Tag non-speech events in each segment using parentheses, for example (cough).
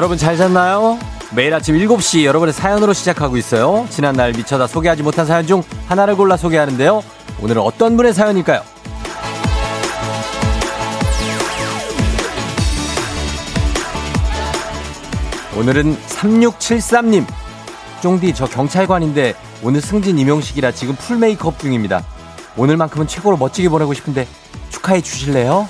여러분 잘 잤나요? 매일 아침 7시 여러분의 사연으로 시작하고 있어요. 지난날 미쳐다 소개하지 못한 사연 중 하나를 골라 소개하는데요. 오늘은 어떤 분의 사연일까요? 오늘은 3673님. 쫑디 저 경찰관인데 오늘 승진 임용식이라 지금 풀 메이크업 중입니다. 오늘만큼은 최고로 멋지게 보내고 싶은데 축하해 주실래요?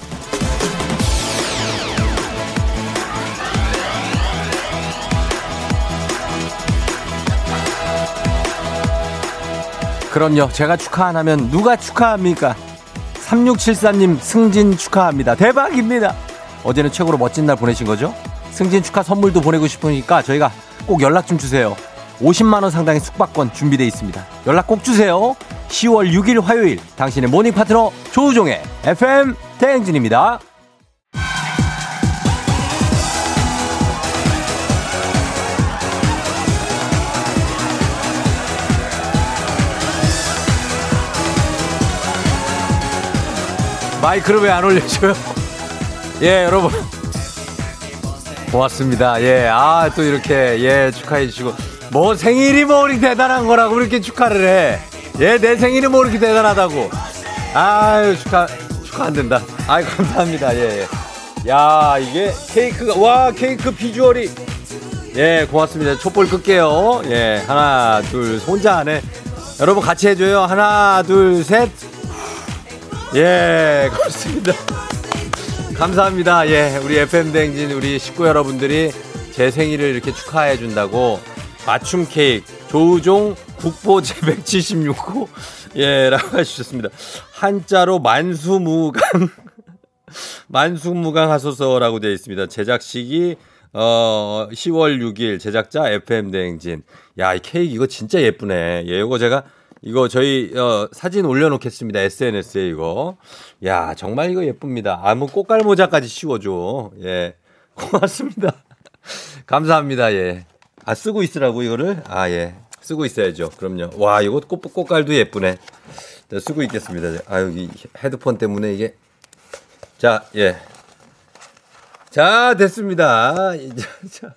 그럼요. 제가 축하 안 하면 누가 축하합니까? 3673님 승진 축하합니다. 대박입니다. 어제는 최고로 멋진 날 보내신 거죠? 승진 축하 선물도 보내고 싶으니까 저희가 꼭 연락 좀 주세요. 50만 원 상당의 숙박권 준비되어 있습니다. 연락 꼭 주세요. 10월 6일 화요일 당신의 모닝 파트너 조우종의 FM 대행진입니다. 마이크를 왜 안 올려줘요? (laughs) 예, 여러분. 고맙습니다. 예, 아, 또 이렇게, 예, 축하해 주시고. 뭐 생일이 뭐 이렇게 대단한 거라고 이렇게 축하를 해. 예, 내 생일이 뭐 이렇게 대단하다고. 아유, 축하, 축하 안 된다. 아이, 감사합니다. 예, 예. 야, 이게 케이크가, 와, 케이크 비주얼이. 예, 고맙습니다. 촛불 끌게요. 예, 하나, 둘, 혼자 안 해. 여러분 같이 해줘요. 하나, 둘, 셋. 예, 그렇습니다. 감사합니다. 예, 우리 FM대행진 우리 식구 여러분들이 제 생일을 이렇게 축하해 준다고 맞춤 케이크 조우종 국보 제176호 예, 라고 해주셨습니다. 한자로 만수무강 (laughs) 만수무강 하소서라고 되어 있습니다. 제작식이 어 10월 6일 제작자 FM 대행진. 야, 이 케이크 이거 진짜 예쁘네. 예, 이거 제가 이거 저희 어, 사진 올려놓겠습니다. SNS에 이거. 야 정말 이거 예쁩니다. 아무 꽃갈 모자까지 씌워줘. 예 고맙습니다. (laughs) 감사합니다. 예. 아 쓰고 있으라고 이거를 아 예. 쓰고 있어야죠. 그럼요. 와 이거 꽃 꽃갈도 예쁘네. 네, 쓰고 있겠습니다. 아 여기 헤드폰 때문에 이게 자 예. 자 됐습니다. (laughs) 자,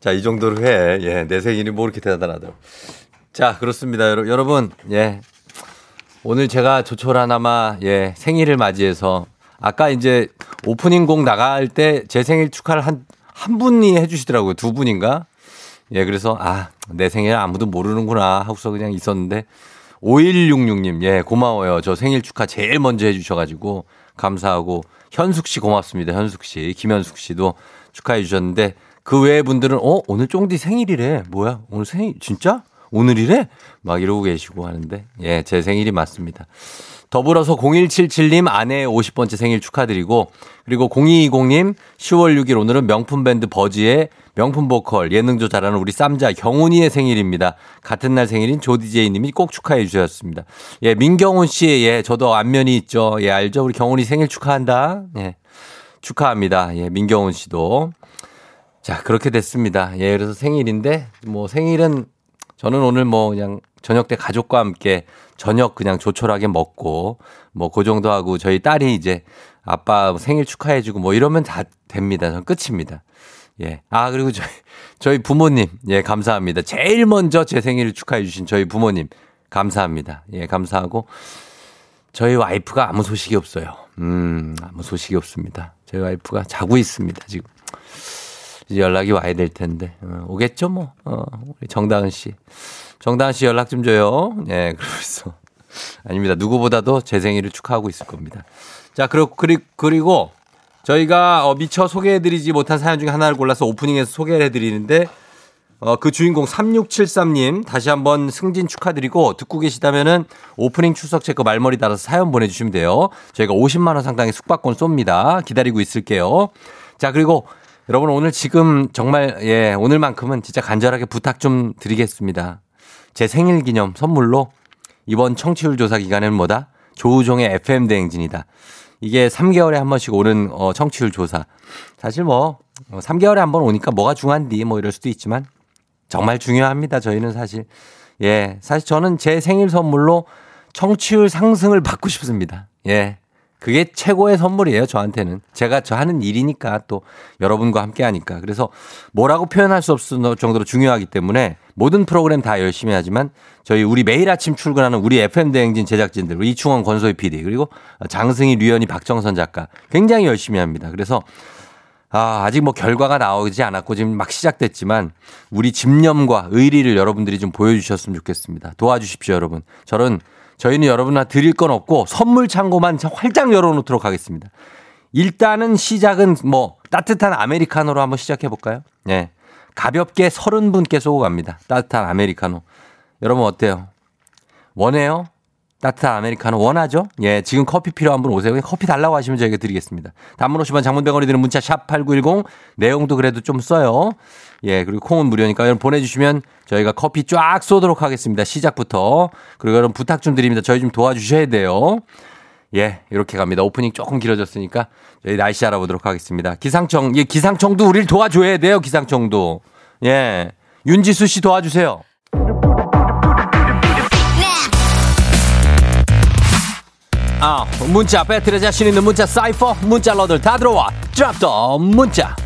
자, 이 정도로 해. 예, 내 생일이 뭐 이렇게 대단하다고. 자, 그렇습니다. 여러분, 예. 오늘 제가 조촐하나마, 예, 생일을 맞이해서, 아까 이제 오프닝 곡 나갈 때 제 생일 축하를 한, 한 분이 해주시더라고요. 두 분인가? 예, 그래서, 아, 내 생일 아무도 모르는구나 하고서 그냥 있었는데, 5166님, 예, 고마워요. 저 생일 축하 제일 먼저 해주셔가지고, 감사하고, 현숙 씨 고맙습니다. 현숙 씨. 김현숙 씨도 축하해 주셨는데, 그 외의 분들은, 어, 오늘 쫑디 생일이래. 뭐야? 오늘 생일, 진짜? 오늘이래? 막 이러고 계시고 하는데, 예, 제 생일이 맞습니다. 더불어서 0177님 아내의 50번째 생일 축하드리고, 그리고 0220님 10월 6일 오늘은 명품 밴드 버지의 명품 보컬 예능조 잘하는 우리 쌈자 경훈이의 생일입니다. 같은 날 생일인 조디제이님이 꼭 축하해 주셨습니다. 예, 민경훈 씨, 예, 저도 안면이 있죠. 예, 알죠? 우리 경훈이 생일 축하한다. 예, 축하합니다. 예, 민경훈 씨도. 자, 그렇게 됐습니다. 예, 그래서 생일인데, 뭐 생일은 저는 오늘 뭐 그냥 저녁 때 가족과 함께 저녁 그냥 조촐하게 먹고 뭐 그 정도 하고 저희 딸이 이제 아빠 생일 축하해주고 뭐 이러면 다 됩니다. 전 끝입니다. 예. 아, 그리고 저희, 저희 부모님. 예, 감사합니다. 제일 먼저 제 생일을 축하해주신 저희 부모님. 감사합니다. 예, 감사하고. 저희 와이프가 아무 소식이 없어요. 음, 아무 소식이 없습니다. 저희 와이프가 자고 있습니다, 지금. 이제 연락이 와야 될 텐데. 어, 오겠죠, 뭐. 어, 우리 정다은 씨. 정다은 씨 연락 좀 줘요. 예, 그러면서. 아닙니다. 누구보다도 제 생일을 축하하고 있을 겁니다. 자, 그리고, 그리고 저희가 어, 미처 소개해드리지 못한 사연 중에 하나를 골라서 오프닝에서 소개를 해드리는데 어, 그 주인공 3673님 다시 한번 승진 축하드리고 듣고 계시다면은 오프닝 출석 체크 말머리 달아서 사연 보내주시면 돼요. 저희가 50만 원 상당의 숙박권 쏩니다. 기다리고 있을게요. 자 그리고 여러분 오늘 지금 정말 예 오늘만큼은 진짜 간절하게 부탁 좀 드리겠습니다. 제 생일 기념 선물로 이번 청취율 조사 기간에는 뭐다? 조우종의 FM 대행진이다. 이게 3개월에 한 번씩 오는 어, 청취율 조사. 사실 뭐 3개월에 한 번 오니까 뭐가 중요한디 뭐 이럴 수도 있지만 정말 중요합니다. 저희는 사실 예 사실 저는 제 생일 선물로 청취율 상승을 받고 싶습니다. 예 그게 최고의 선물이에요, 저한테는. 제가 저 하는 일이니까 또 여러분과 함께 하니까. 그래서 뭐라고 표현할 수 없을 정도로 중요하기 때문에 모든 프로그램 다 열심히 하지만 저희 우리 매일 아침 출근하는 우리 FM대행진 제작진들, 이충원 권소희 PD, 그리고 장승희, 류현이, 박정선 작가 굉장히 열심히 합니다. 그래서 아, 아직 뭐 결과가 나오지 않았고 지금 막 시작됐지만 우리 집념과 의리를 여러분들이 좀 보여주셨으면 좋겠습니다. 도와주십시오, 여러분. 저는 저희는 여러분한테 드릴 건 없고 선물 창고만 활짝 열어놓도록 하겠습니다. 일단은 시작은 뭐 따뜻한 아메리카노로 한번 시작해 볼까요? 예. 가볍게 서른 분께 쏘고 갑니다. 따뜻한 아메리카노. 여러분 어때요? 원해요? 따뜻한 아메리카노 원하죠? 예, 지금 커피 필요한 분 오세요. 커피 달라고 하시면 저희가 드리겠습니다. 단문 50원 장문병원이 드는 문자 샵8910 내용도 그래도 좀 써요. 예, 그리고 콩은 무료니까 여러분 보내주시면 저희가 커피 쫙 쏘도록 하겠습니다. 시작부터. 그리고 여러분 부탁 좀 드립니다. 저희 좀 도와주셔야 돼요. 예, 이렇게 갑니다. 오프닝 조금 길어졌으니까 저희 날씨 알아보도록 하겠습니다. 기상청, 예, 기상청도 우리를 도와줘야 돼요. 기상청도. 예. 윤지수 씨 도와주세요. 아, 문자 배틀에 자신 있는 문자 사이퍼 문자 러들 다 들어와 드랍 더 문자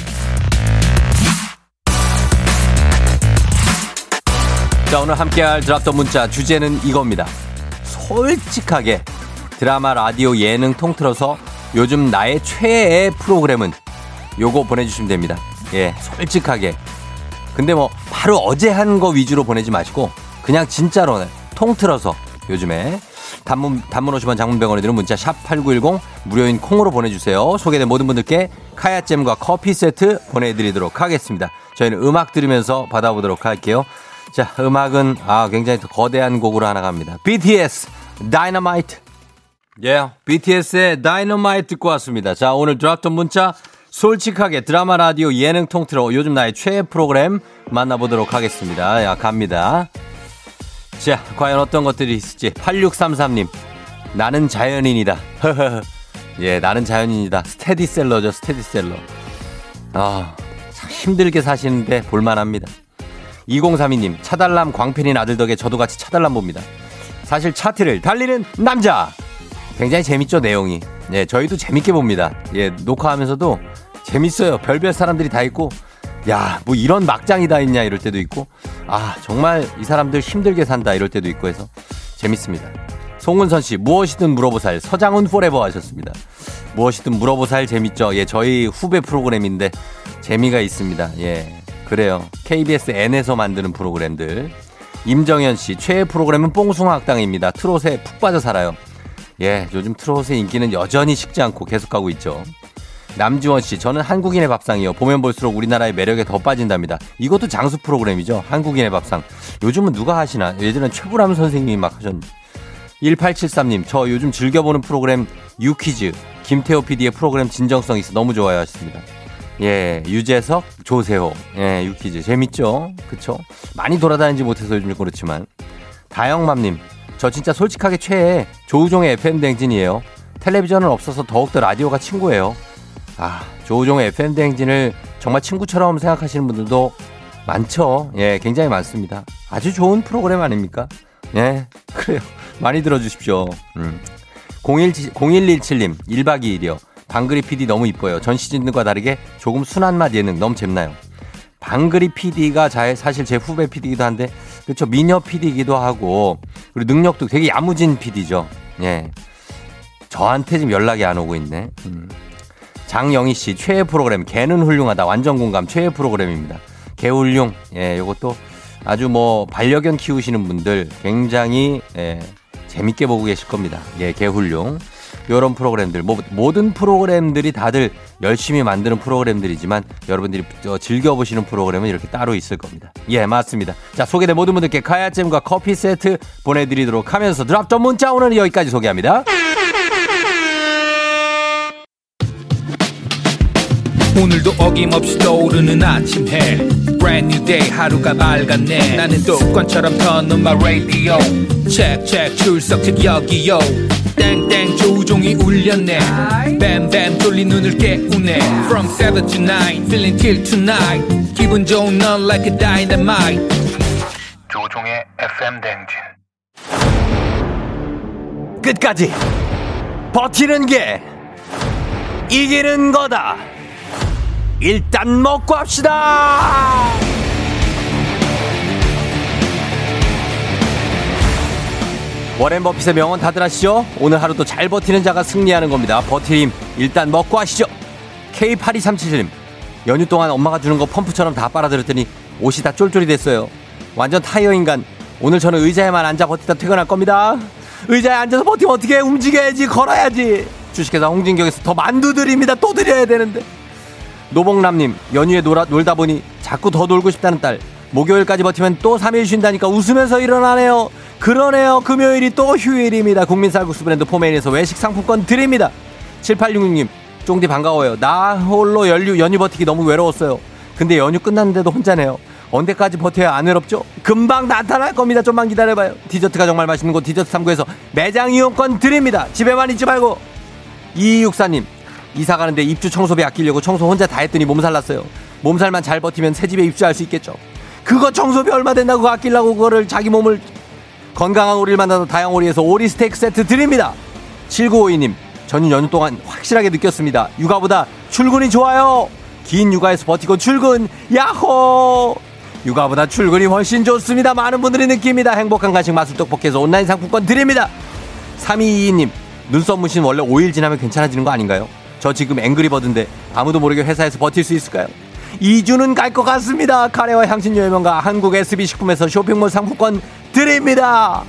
자 오늘 함께할 드랍더 문자 주제는 이겁니다 솔직하게 드라마 라디오 예능 통틀어서 요즘 나의 최애 프로그램은 요거 보내주시면 됩니다 예 솔직하게 근데 뭐 바로 어제 한 거 위주로 보내지 마시고 그냥 진짜로 통틀어서 요즘에 단문, 단문 50원 장문병원에 드는 문자 샵 8910 무료인 콩으로 보내주세요. 소개된 모든 분들께 카야잼과 커피 세트 보내드리도록 하겠습니다. 저희는 음악 들으면서 받아보도록 할게요. 자, 음악은 아 굉장히 거대한 곡으로 하나 갑니다. BTS Dynamite. 예, yeah, BTS의 Dynamite 듣고 왔습니다. 자, 오늘 들어왔던 문자 솔직하게 드라마 라디오 예능 통틀어 요즘 나의 최애 프로그램 만나보도록 하겠습니다. 야, 갑니다. 자, 과연 어떤 것들이 있을지. 8633님. 나는 자연인이다. (laughs) 예, 나는 자연인이다. 스테디셀러죠, 스테디셀러. 아, 참 힘들게 사시는데 볼만합니다. 2032님, 차달람 광팬인 아들 덕에 저도 같이 차달람 봅니다. 사실 차트를 달리는 남자! 굉장히 재밌죠, 내용이. 예, 저희도 재밌게 봅니다. 예, 녹화하면서도 재밌어요. 별별 사람들이 다 있고, 야, 뭐 이런 막장이 다 있냐 이럴 때도 있고, 아, 정말 이 사람들 힘들게 산다 이럴 때도 있고 해서 재밌습니다. 송은선 씨, 무엇이든 물어보살, 서장훈 forever 하셨습니다. 무엇이든 물어보살 재밌죠? 예, 저희 후배 프로그램인데 재미가 있습니다. 예, 그래요. KBS N에서 만드는 프로그램들. 임정현 씨, 최애 프로그램은 뽕숭아 학당입니다. 트롯에 푹 빠져 살아요. 예, 요즘 트롯의 인기는 여전히 식지 않고 계속 가고 있죠. 남지원 씨, 저는 한국인의 밥상이요. 보면 볼수록 우리나라의 매력에 더 빠진답니다. 이것도 장수 프로그램이죠. 한국인의 밥상. 요즘은 누가 하시나? 예전엔 최불암 선생님이 막 하셨는데. 1873님, 저 요즘 즐겨보는 프로그램 유퀴즈. 김태호 PD의 프로그램 진정성 있어 너무 좋아요 하셨습니다. 예, 유재석, 조세호. 예, 유퀴즈. 재밌죠? 그쵸? 많이 돌아다니지 못해서 요즘 그렇지만. 다영맘님, 저 진짜 솔직하게 최애 조우종의 FM댕진이에요. 텔레비전은 없어서 더욱더 라디오가 친구예요. 아, 조우종의 FM대행진을 정말 친구처럼 생각하시는 분들도 많죠. 예, 굉장히 많습니다. 아주 좋은 프로그램 아닙니까? 예, 그래요. 많이 들어주십시오. 음. 01, 0117님, 1박 2일이요. 방글이 PD 너무 이뻐요. 전 시즌과 다르게 조금 순한 맛 예능 너무 재밌나요? 방글이 PD가 사실 제 후배 PD이기도 한데, 그렇죠. 미녀 PD이기도 하고, 그리고 능력도 되게 야무진 PD죠. 예. 저한테 지금 연락이 안 오고 있네. 음. 장영희 씨 최애 프로그램 개는 훌륭하다 완전 공감 최애 프로그램입니다. 개훌륭 예 요것도 아주 뭐 반려견 키우시는 분들 굉장히 예, 재밌게 보고 계실 겁니다. 예 개훌륭 요런 프로그램들 뭐 모든 프로그램들이 다들 열심히 만드는 프로그램들이지만 여러분들이 즐겨 보시는 프로그램은 이렇게 따로 있을 겁니다. 예 맞습니다. 자 소개된 모든 분들께 카야잼과 커피 세트 보내드리도록 하면서 드랍 전 문자 오늘은 여기까지 소개합니다. 오늘도 어김없이 떠오르는 아침 해 Brand new day 하루가 밝았네 나는 습관처럼 터는 마 radio check check 출석 책 여기요 땡땡 조종이 울렸네. 뱀뱀 돌린 눈을 깨우네. From 7 to 9 feeling till tonight. 기분 좋은 넌 like a dynamite. 조종의 FM 댕진. 끝까지 버티는 게 이기는 거다. 일단 먹고 합시다. 워렌 버핏의 명언 다들 아시죠? 오늘 하루도 잘 버티는 자가 승리하는 겁니다. 버티림 일단 먹고 하시죠. K8237님 연휴 동안 엄마가 주는 거 펌프처럼 다 빨아들였더니 옷이 다 쫄쫄이 됐어요. 완전 타이어 인간. 오늘 저는 의자에만 앉아 버티다 퇴근할 겁니다. 의자에 앉아서 버티면 어떻게 움직여야지 걸어야지. 주식회사 홍진경에서 더 만두 드립니다. 또 드려야 되는데. 노봉남님 연휴에 놀아, 놀다 보니 자꾸 더 놀고 싶다는 딸. 목요일까지 버티면 또 3일 쉰다니까 웃으면서 일어나네요. 그러네요. 금요일이 또 휴일입니다. 국민 쌀국수 브랜드 포메인에서 외식 상품권 드립니다. 7866님, 쫑디 반가워요. 나 홀로 연휴, 연휴 버티기 너무 외로웠어요. 근데 연휴 끝났는데도 혼자네요. 언제까지 버텨야 안 외롭죠? 금방 나타날 겁니다. 좀만 기다려봐요. 디저트가 정말 맛있는 곳 디저트 3구에서 매장 이용권 드립니다. 집에만 있지 말고. 2264님, 이사 가는데 입주 청소비 아끼려고 청소 혼자 다 했더니 몸살 났어요. 몸살만 잘 버티면 새 집에 입주할 수 있겠죠. 그거 청소비 얼마 된다고 아끼려고 그거를 자기 몸을 건강한 오리를 만나서 다양 오리에서 오리 스테이크 세트 드립니다. 7952님, 저는 연휴 동안 확실하게 느꼈습니다. 육아보다 출근이 좋아요. 긴 육아에서 버티고 출근, 야호! 육아보다 출근이 훨씬 좋습니다. 많은 분들이 느낍니다. 행복한 간식 마술 떡볶이에서 온라인 상품권 드립니다. 3222님, 눈썹 무신 원래 5일 지나면 괜찮아지는 거 아닌가요? 저 지금 앵그리버드인데 아무도 모르게 회사에서 버틸 수 있을까요? 2주는 갈 것 같습니다. 카레와 향신료 여명과 한국 SB식품에서 쇼핑몰 상품권 드립니다.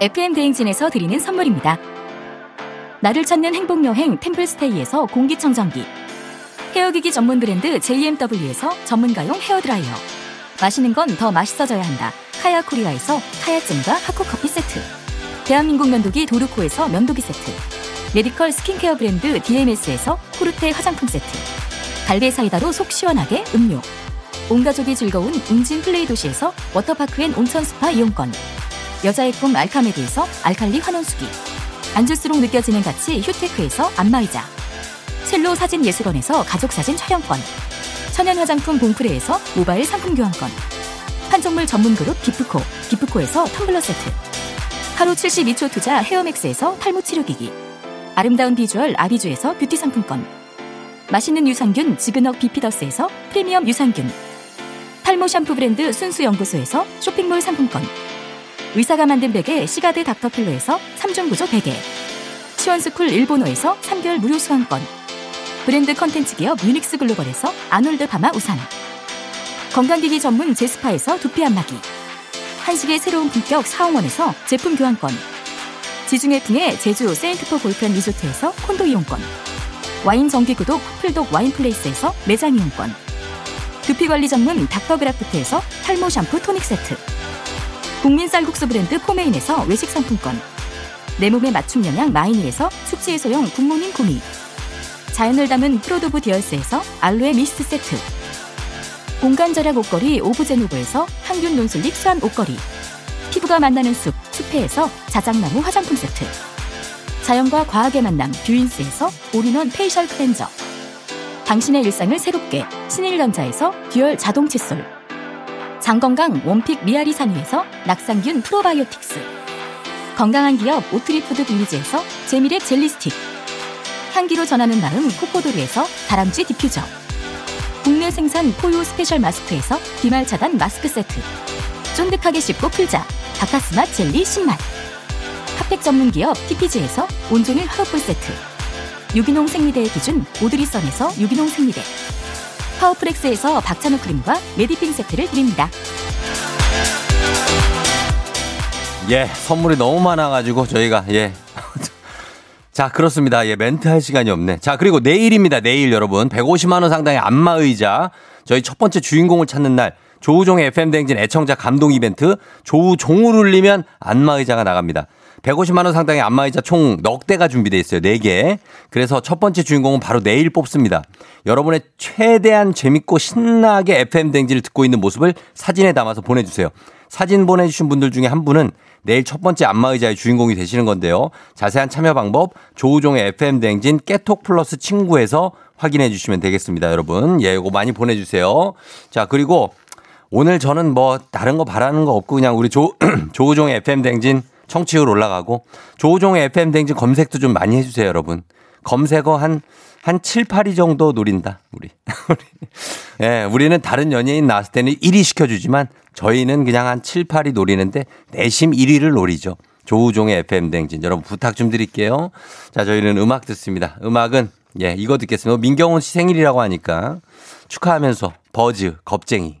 FM 대행진에서 드리는 선물입니다. 나를 찾는 행복 여행 템플스테이에서 공기청정기 헤어기기 전문 브랜드 JMW에서 전문가용 헤어드라이어 맛있는 건 더 맛있어져야 한다. 카야 코리아에서 카야잼과 하코커피 세트 대한민국 면도기 도르코에서 면도기 세트 메디컬 스킨케어 브랜드 DMS에서 코르테 화장품 세트 갈배 사이다로 속 시원하게 음료. 온 가족이 즐거운 웅진 플레이 도시에서 워터파크 and 온천 스파 이용권. 여자의 꿈 알카메드에서 알칼리 환원수기. 앉을수록 느껴지는 가치 휴테크에서 안마의자. 첼로 사진 예술원에서 가족 사진 촬영권. 천연 화장품 봉프레에서 모바일 상품 교환권. 판촉물 전문 그룹 기프코 기프코에서 텀블러 세트. 하루 72초 투자 헤어맥스에서 탈모 치료기기. 아름다운 비주얼 아비주에서 뷰티 상품권 맛있는 유산균 지근억 비피더스에서 프리미엄 유산균. 탈모 샴푸 브랜드 순수연구소에서 쇼핑몰 상품권. 의사가 만든 베개 시가드 닥터필로에서 3종 구조 베개. 시원스쿨 일본어에서 3개월 무료 수강권. 브랜드 컨텐츠 기업 유닉스 글로벌에서 아놀드 파마 우산. 건강기기 전문 제스파에서 두피 안마기. 한식의 새로운 품격 사옹원에서 제품 교환권. 지중해 풍의 제주 세인트포 골프앤 리조트에서 콘도 이용권 와인 정기구독 풀독 와인플레이스에서 매장 이용권. 두피관리 전문 닥터그라프트에서 탈모 샴푸 토닉 세트. 국민 쌀국수 브랜드 포메인에서 외식 상품권. 내 몸에 맞춤 영양 마이니에서 숙취 해소용 굿모닝 구미. 자연을 담은 프로도브 디얼스에서 알로에 미스트 세트. 공간 절약 옷걸이 오브제노브에서 항균 non-slip 수한 옷걸이. 피부가 만나는 숲 숲회에서 자작나무 화장품 세트 자연과 과학의 만남 뷰인스에서 올인원 facial 클렌저. 당신의 일상을 새롭게 신일전자에서 듀얼 자동 칫솔. 장건강 원픽 미아리 산유에서 낙산균 프로바이오틱스. 건강한 기업 오트리푸드 빌리지에서 재미랩 젤리 스틱. 향기로 전하는 마음 코코도르에서 다람쥐 디퓨저. 국내 생산 포유 스페셜 마스크에서 비말 차단 마스크 세트. 쫀득하게 씹고 풀자. 박카스맛 젤리 10만 핫팩 전문 기업 TPG에서 온종일 화롯불 세트 유기농 생리대의 기준 오드리선에서 유기농 생리대 파워프렉스에서 박찬호 크림과 메디핑 세트를 드립니다. 예, 선물이 너무 많아가지고 저희가 예. (laughs) 자, 그렇습니다. 예, 멘트 할 시간이 없네. 자, 그리고 내일입니다. 내일 여러분. 150만 원 상당의 안마 의자. 저희 첫 번째 주인공을 찾는 날. 조우종의 FM대행진 애청자 감동 이벤트. 조우종을 울리면 안마 의자가 나갑니다. 150만 원 상당의 안마의자 총 넉 대가 준비되어 있어요. 4개. 그래서 첫 번째 주인공은 바로 내일 뽑습니다. 여러분의 최대한 재밌고 신나게 FM 댕지를 듣고 있는 모습을 사진에 담아서 보내주세요. 사진 보내주신 분들 중에 한 분은 내일 첫 번째 안마의자의 주인공이 되시는 건데요. 자세한 참여 방법 조우종의 FM 댕진 깨톡 플러스 친구에서 확인해 주시면 되겠습니다. 여러분. 예, 이거 많이 보내주세요. 자, 그리고 오늘 저는 뭐 다른 거 바라는 거 없고 그냥 우리 조, (clears throat) 조우종의 FM 댕진 청취율 올라가고 조우종의 FM 댕진 검색도 좀 많이 해주세요, 여러분. 검색어 한, 한 7, 8위 정도 노린다, (laughs) 우리. 예, 우리는 다른 연예인 나왔을 때는 1위 시켜주지만 저희는 그냥 한 7, 8위 노리는데 내심 1위를 노리죠. 조우종의 FM 댕진. 여러분 부탁 좀 드릴게요. 자, 저희는 음악 듣습니다. 음악은, 예, 이거 듣겠습니다. 민경훈 씨 생일이라고 하니까 축하하면서 버즈, 겁쟁이.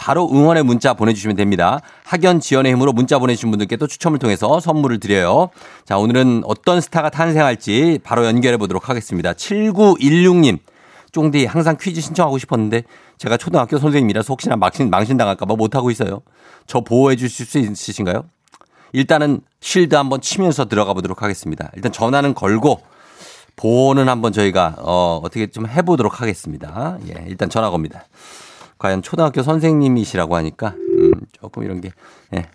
바로 응원의 문자 보내주시면 됩니다. 학연 지연의 힘으로 문자 보내주신 분들께 또 추첨을 통해서 선물을 드려요. 자, 오늘은 어떤 스타가 탄생할지 바로 연결해 보도록 하겠습니다. 7916님. 쫑디 항상 퀴즈 신청하고 싶었는데 제가 초등학교 선생님이라서 혹시나 망신, 망신당할까봐 못하고 있어요. 저 보호해 주실 수 있으신가요? 일단은 실드 한번 치면서 들어가 보도록 하겠습니다. 일단 전화는 걸고 보호는 한번 저희가 어, 어떻게 좀 해보도록 하겠습니다. 예, 일단 전화 겁니다. 과연 초등학교 선생님이시라고 하니까 음, 조금 이런 게 예.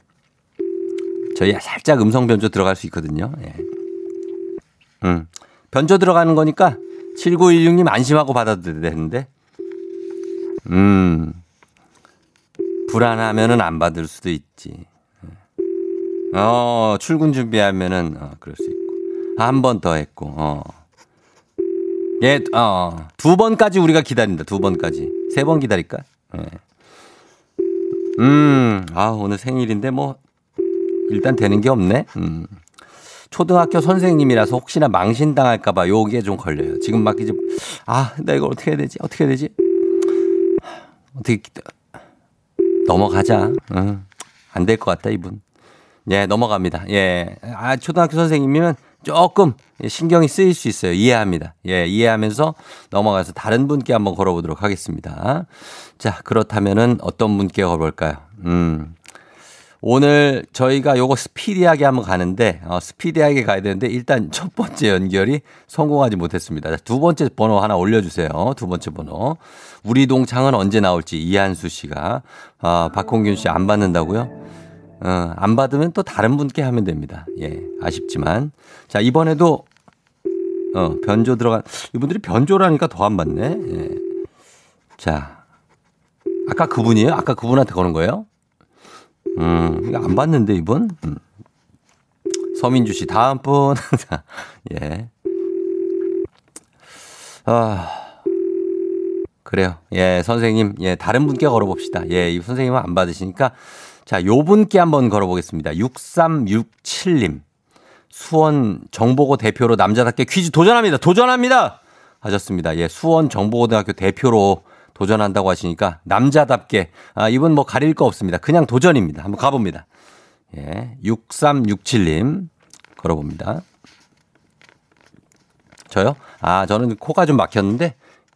저희 살짝 음성 변조 들어갈 수 있거든요. 예. 음, 변조 들어가는 거니까 7916님 안심하고 받아도 되는데 음 불안하면은 안 받을 수도 있지. 어 출근 준비하면은 어, 그럴 수 있고 한 번 더 했고 어. 예, 어, 두 번까지 우리가 기다린다. 두 번까지. 세 번 기다릴까? 예. 음, 아, 오늘 생일인데 뭐, 일단 되는 게 없네. 음. 초등학교 선생님이라서 혹시나 망신당할까봐 요게 좀 걸려요. 지금 막 이제, 아, 나 이거 어떻게 해야 되지? 어떻게 해야 되지? 어떻게, 넘어가자. 응. 안될 것 같다, 이분. 예, 넘어갑니다. 예. 아, 초등학교 선생님이면 조금 신경이 쓰일 수 있어요. 이해합니다. 예, 이해하면서 넘어가서 다른 분께 한번 걸어보도록 하겠습니다. 자, 그렇다면은 어떤 분께 걸어볼까요? 음. 오늘 저희가 요거 스피디하게 한번 가는데, 어, 스피디하게 가야 되는데, 일단 첫 번째 연결이 성공하지 못했습니다. 두 번째 번호 하나 올려주세요. 두 번째 번호. 우리 동창은 언제 나올지 이한수 씨가, 아, 박홍균 씨 안 받는다고요? 어, 안 받으면 또 다른 분께 하면 됩니다. 예, 아쉽지만. 자, 이번에도, 어, 변조 들어간, 이분들이 변조라니까 더 안 받네. 예. 자, 아까 그분이에요? 아까 그분한테 거는 거예요? 음, 이거 안 받는데, 이분? 음. 서민주 씨, 다음 분. (laughs) 예. 아, 그래요. 예, 선생님, 예, 다른 분께 걸어봅시다. 예, 이 선생님은 안 받으시니까 자, 요 분께 한번 걸어보겠습니다. 6367님. 수원 정보고 대표로 남자답게 퀴즈 도전합니다. 도전합니다! 하셨습니다. 예, 수원 정보고등학교 대표로 도전한다고 하시니까 남자답게, 아, 이분 뭐 가릴 거 없습니다. 그냥 도전입니다. 한번 가봅니다. 예, 6367님. 걸어봅니다. 저요? 아, 저는 코가 좀 막혔는데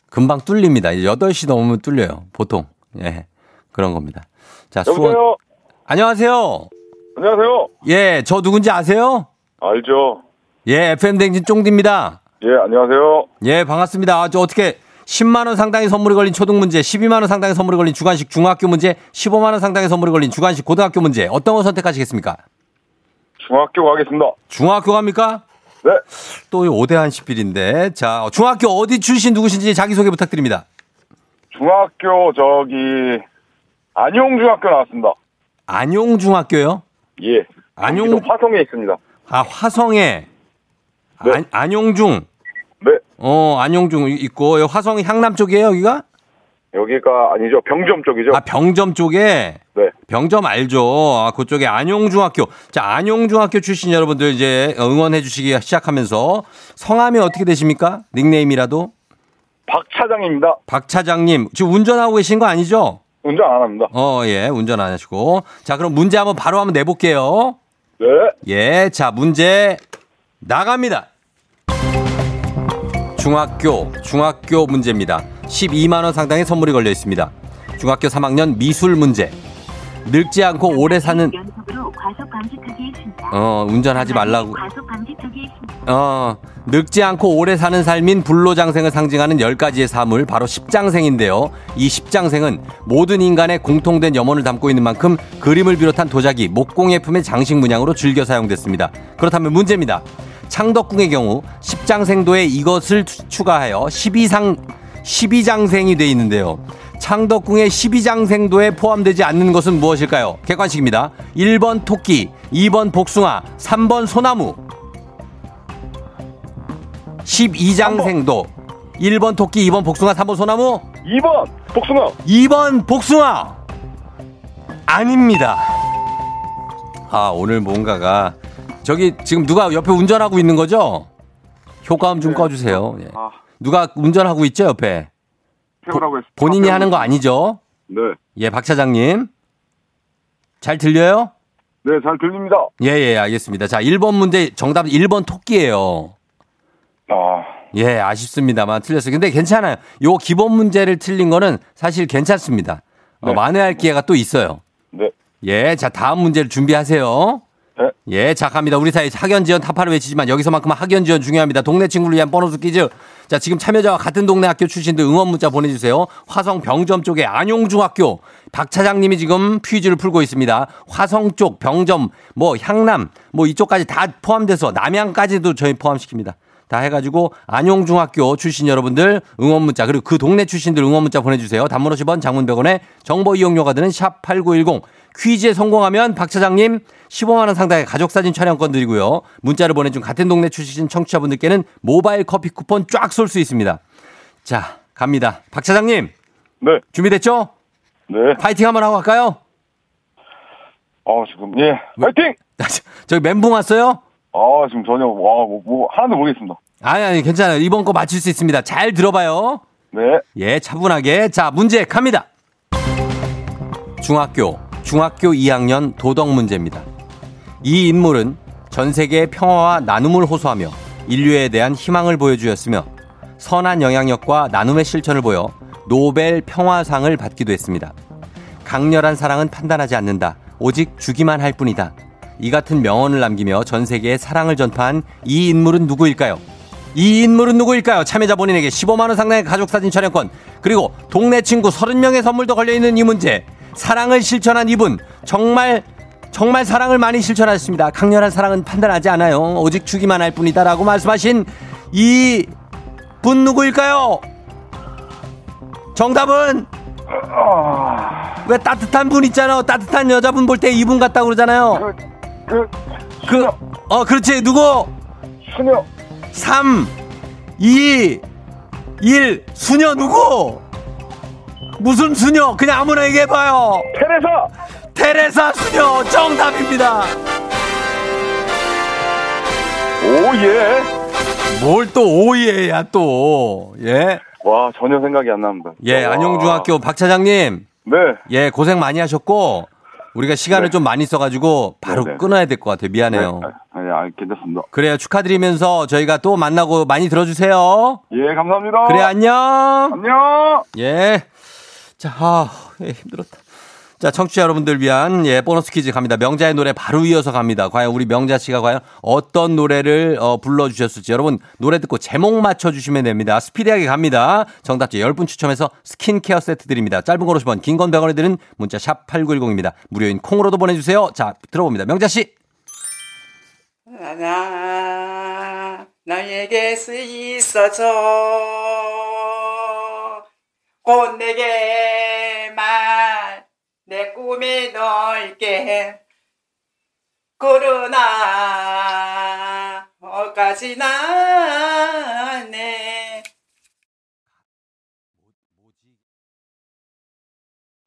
금방 뚫립니다. 8시 넘으면 뚫려요. 보통. 예, 그런 겁니다. 자, 수원. 여보세요? 안녕하세요. 안녕하세요. 예, 저 누군지 아세요? 알죠? 예, FM댕진 쫑디입니다. 예, 안녕하세요. 예, 반갑습니다. 아, 저 어떻게 10만 원 상당의 선물이 걸린 초등 문제, 12만 원 상당의 선물이 걸린 주간식 중학교 문제, 15만 원 상당의 선물이 걸린 주간식 고등학교 문제, 어떤 거 선택하시겠습니까? 중학교 가겠습니다. 중학교 갑니까? 네. 또 5대1 10빌인데. 자, 중학교 어디 출신 누구신지 자기소개 부탁드립니다. 중학교 저기 안용중학교 나왔습니다. 안용중학교요? 예. 안용- 화성에 있습니다. 아, 화성에. 네. 안, 안용중. 네. 어, 안용중 있고, 여기 화성 향남 쪽이에요, 여기가? 여기가 아니죠. 병점 쪽이죠. 아, 병점 쪽에? 네. 병점 알죠. 아, 그쪽에 안용중학교. 자, 안용중학교 출신 여러분들 이제 응원해 주시기 시작하면서 성함이 어떻게 되십니까? 닉네임이라도? 박 차장입니다. 박 차장님. 지금 운전하고 계신 거 아니죠? 운전 안 합니다. 어, 예, 운전 안 하시고. 자, 그럼 문제 한번 바로 한번 내볼게요. 네. 예, 자, 문제 나갑니다. 중학교, 중학교 문제입니다. 12만원 상당의 선물이 걸려 있습니다. 중학교 3학년 미술 문제. 늙지 않고 오래 사는. 어, 운전하지 말라고. 어, 늙지 않고 오래 사는 삶인 불로장생을 상징하는 10가지의 사물, 바로 십장생인데요. 이 십장생은 모든 인간의 공통된 염원을 담고 있는 만큼 그림을 비롯한 도자기, 목공예품의 장식 문양으로 즐겨 사용됐습니다. 그렇다면 문제입니다. 창덕궁의 경우 십장생도에 이것을 추- 추가하여 12상, 12장생이 돼 있는데요. 창덕궁의 12장생도에 포함되지 않는 것은 무엇일까요? 객관식입니다. 1번 토끼, 2번 복숭아, 3번 소나무. 12장생도. 1번 토끼, 2번 복숭아, 3번 소나무. 2번 복숭아. 2번 복숭아. 아닙니다. 아, 오늘 뭔가가 저기 지금 누가 옆에 운전하고 있는 거죠? 효과음 좀 꺼주세요. 예. 아, 누가 운전하고 있죠, 옆에? 했습니다. 본인이 하는 거 아니죠? 네. 예, 박 차장님. 잘 들려요? 네, 잘 들립니다. 예, 예, 알겠습니다. 자, 1번 문제 정답은 1번 토끼예요. 아, 예, 아쉽습니다만 틀렸어요. 근데 괜찮아요. 요 기본 문제를 틀린 거는 사실 괜찮습니다. 어, 네. 만회할 기회가 또 있어요. 네. 예, 자, 다음 문제를 준비하세요. 네. 예, 자, 갑니다. 우리 사이 학연 지원 타파를 외치지만 여기서만큼 학연 지원 중요합니다. 동네 친구를 위한 보너스 퀴즈. 자, 지금 참여자와 같은 동네 학교 출신들 응원 문자 보내주세요. 화성 병점 쪽에 안용중학교 박 차장님이 지금 퀴즈를 풀고 있습니다. 화성 쪽 병점 뭐 향남 뭐 이쪽까지 다 포함돼서 남양까지도 저희 포함시킵니다. 다 해가지고 안용중학교 출신 여러분들 응원 문자 그리고 그 동네 출신들 응원 문자 보내주세요. 단문 50원 장문 100원에 정보 이용료가 드는 샵 8910 퀴즈에 성공하면 박 차장님 15만 원 상당의 가족사진 촬영권 드리고요. 문자를 보내준 같은 동네 출신 청취자분들께는 모바일 커피 쿠폰 쫙 쏠 수 있습니다. 자 갑니다. 박 차장님 네. 준비됐죠? 네. 파이팅 한번 하고 갈까요? 아, 지금 예. 파이팅! (laughs) 저기 멘붕 왔어요? 아, 지금 전혀 와, 뭐, 뭐 하나도 모르겠습니다. 아니 아니 괜찮아요. 이번 거 맞출 수 있습니다. 잘 들어봐요. 네. 예, 차분하게. 자, 문제 갑니다. 중학교, 중학교 2학년 도덕 문제입니다. 이 인물은 전 세계의 평화와 나눔을 호소하며 인류에 대한 희망을 보여주었으며 선한 영향력과 나눔의 실천을 보여 노벨 평화상을 받기도 했습니다. 강렬한 사랑은 판단하지 않는다. 오직 주기만 할 뿐이다. 이 같은 명언을 남기며 전 세계에 사랑을 전파한 이 인물은 누구일까요? 이 인물은 누구일까요? 참여자 본인에게 15만원 상당의 가족사진 촬영권, 그리고 동네 친구 30명의 선물도 걸려있는 이 문제. 사랑을 실천한 이분, 정말, 정말 사랑을 많이 실천하셨습니다. 강렬한 사랑은 판단하지 않아요. 오직 주기만 할 뿐이다. 라고 말씀하신 이 분 누구일까요? 정답은 아, 왜 따뜻한 분 있잖아요. 따뜻한 여자분 볼 때 이분 같다고 그러잖아요. 그, 그, 어, 그렇지. 누구? 수녀. 3, 2, 1. 수녀 누구? 무슨 수녀? 그냥 아무나 얘기해봐요. 테레사! 테레사 수녀 정답입니다. 오, 예. 뭘 또 오예야 또. 예. 와, 전혀 생각이 안 납니다. 예, 와. 안용중학교 박 차장님. 네. 예, 고생 많이 하셨고 우리가 시간을 네. 좀 많이 써가지고 바로 네, 네. 끊어야 될 것 같아요. 미안해요. 네. 아니, 아니, 괜찮습니다. 그래요. 축하드리면서 저희가 또 만나고 많이 들어주세요. 예, 감사합니다. 그래, 안녕. 안녕! 예. 자, 아, 예, 힘들었다. 자, 청취자 여러분들 위한 예, 보너스 퀴즈 갑니다. 명자의 노래 바로 이어서 갑니다. 과연 우리 명자 씨가 과연 어떤 노래를 어, 불러주셨을지 여러분 노래 듣고 제목 맞춰주시면 됩니다. 스피디하게 갑니다. 정답자 10분 추첨해서 스킨케어 세트 드립니다. 짧은 거 50원, 긴 건 100원에 드는 문자 샵 8910입니다. 무료인 콩으로도 보내주세요. 자, 들어봅니다. 명자 씨. 나 나에게 수 있어줘 곧 내게만 내 꿈이 넓게 그러나 어까 어까지 나 네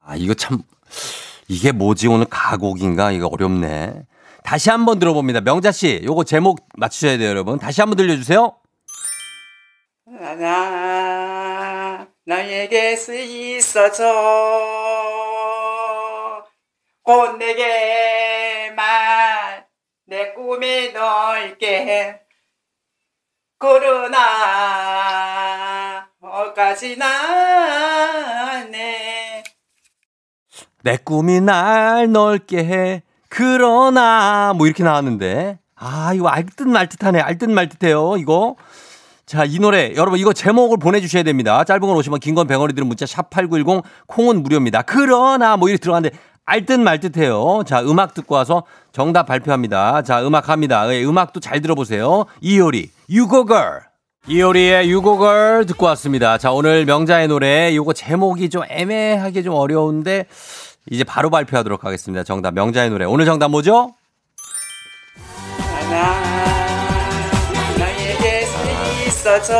아, 이거 참, 이게 뭐지? 오늘 가곡인가? 이거 어렵네. 다시 한번 들어봅니다. 명자 씨, 요거 제목 맞추셔야 돼요, 여러분. 다시 한번 들려주세요. 나 나에게 있어줘 곧 내게만 내 꿈이 넓게 그러나 어까지 나네 내 꿈이 날 넓게 해. 그러나, 뭐 이렇게 나왔는데. 아, 이거 알듯 말듯하네. 알듯 말듯해요, 이거. 자, 이 노래. 여러분, 이거 제목을 보내주셔야 됩니다. 짧은 건 오시면 긴건 100원이 드는 문자 샵 8910 콩은 무료입니다. 그러나, 뭐 이렇게 들어가는데 알듯 말듯해요. 자, 음악 듣고 와서 정답 발표합니다. 자, 음악 합니다. 예, 음악도 잘 들어보세요. 이효리, 유고걸. 이효리의 유고걸 듣고 왔습니다. 자, 오늘 명자의 노래, 요거 제목이 좀 애매하게 좀 어려운데, 이제 바로 발표하도록 하겠습니다. 정답, 명자의 노래. 오늘 정답 뭐죠? 나 나에게 있어줘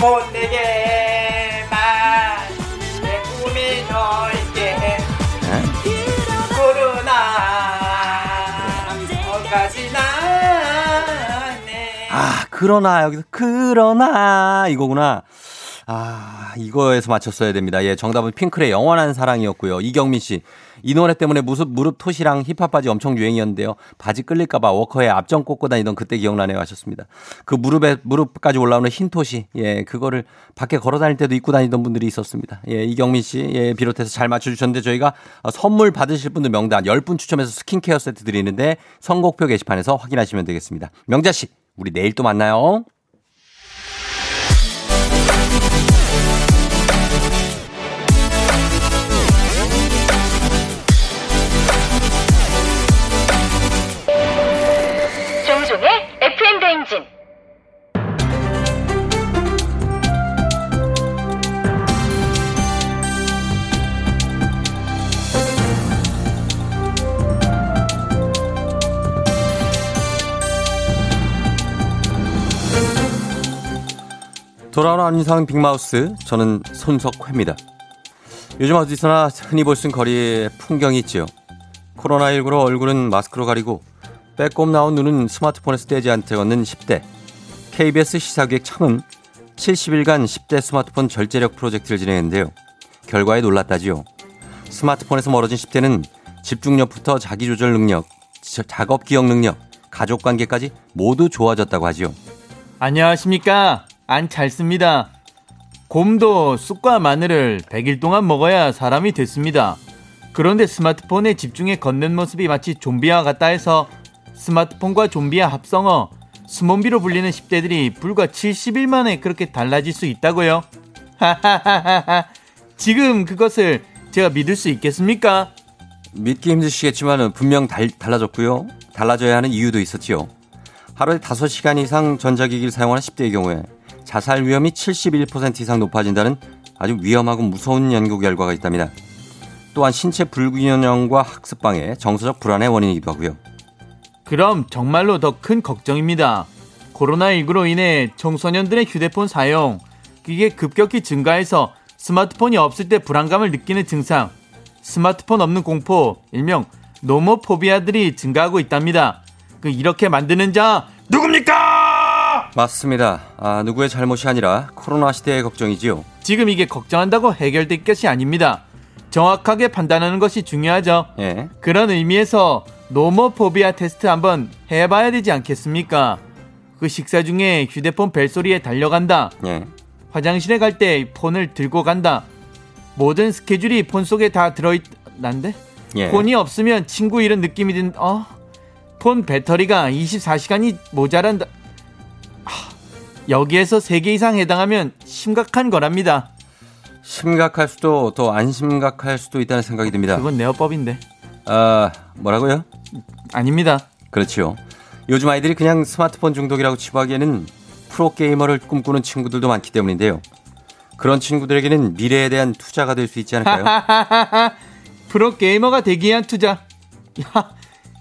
곧 내게 그러나, 여기서, 그러나, 이거구나. 아, 이거에서 맞췄어야 됩니다. 예, 정답은 핑클의 영원한 사랑이었고요. 이경민 씨. 이 노래 때문에 무릎, 무릎 토시랑 힙합 바지 엄청 유행이었는데요. 바지 끌릴까봐 워커에 앞정 꽂고 다니던 그때 기억나네요 하셨습니다. 그 무릎에, 무릎까지 올라오는 흰 토시. 예, 그거를 밖에 걸어 다닐 때도 입고 다니던 분들이 있었습니다. 예, 이경민 씨. 예, 비롯해서 잘 맞춰주셨는데 저희가 어, 선물 받으실 분들 명단 10분 추첨해서 스킨케어 세트 드리는데 선곡표 게시판에서 확인하시면 되겠습니다. 명자 씨, 우리 내일 또 만나요. 돌아오는 안윤상 빅마우스 저는 손석회입니다. 요즘 어디서나 흔히 볼 수 있는 거리에 풍경이 있지요. 코로나19로 얼굴은 마스크로 가리고 빼꼼 나온 눈은 스마트폰에서 떼지 않게 걷는 10대. KBS 시사기획 청은 70일간 10대 스마트폰 절제력 프로젝트를 진행했는데요. 결과에 놀랐다지요. 스마트폰에서 멀어진 10대는 집중력부터 자기조절 능력, 저- 작업 기억 능력, 가족 관계까지 모두 좋아졌다고 하지요. 안녕하십니까. 안잘 씁니다. 곰도 쑥과 마늘을 100일 동안 먹어야 사람이 됐습니다. 그런데 스마트폰에 집중해 걷는 모습이 마치 좀비와 같다 해서 스마트폰과 좀비의 합성어 수몬비로 불리는 10대들이 불과 70일 만에 그렇게 달라질 수 있다고요? 하하하하하. 지금 그것을 제가 믿을 수 있겠습니까? 믿기 힘드시겠지만 분명 달, 달라졌고요. 달라져야 하는 이유도 있었지요. 하루에 5시간 이상 전자기기를 사용하는 10대의 경우에 자살 위험이 71% 이상 높아진다는 아주 위험하고 무서운 연구 결과가 있답니다. 또한 신체 불균형과 학습 방해, 정서적 불안의 원인이기도 하고요. 그럼 정말로 더 큰 걱정입니다. 코로나19로 인해 청소년들의 휴대폰 사용, 이게 급격히 증가해서 스마트폰이 없을 때 불안감을 느끼는 증상, 스마트폰 없는 공포, 일명 노모포비아들이 증가하고 있답니다. 그 이렇게 만드는 자 누굽니까? 맞습니다. 아, 누구의 잘못이 아니라 코로나 시대의 걱정이지요. 지금 이게 걱정한다고 해결될 것이 아닙니다. 정확하게 판단하는 것이 중요하죠. 예. 그런 의미에서 노모포비아 테스트 한번 해봐야 되지 않겠습니까? 그 식사 중에 휴대폰 벨소리에 달려간다. 예. 화장실에 갈 때 폰을 들고 간다. 모든 스케줄이 폰 속에 다 들어있, 난데? 예. 폰이 없으면 친구 이런 느낌이 든, 어? 폰 배터리가 24시간이 모자란다. 하, 여기에서 3개 이상 해당하면 심각한 거랍니다. 심각할 수도 더 안 심각할 수도 있다는 생각이 듭니다. 그건 내어법인데. 아, 뭐라고요? 아닙니다. 그렇죠. 요즘 아이들이 그냥 스마트폰 중독이라고 치부하기에는 프로게이머를 꿈꾸는 친구들도 많기 때문인데요. 그런 친구들에게는 미래에 대한 투자가 될 수 있지 않을까요? (laughs) 프로게이머가 되기 위한 투자. 야,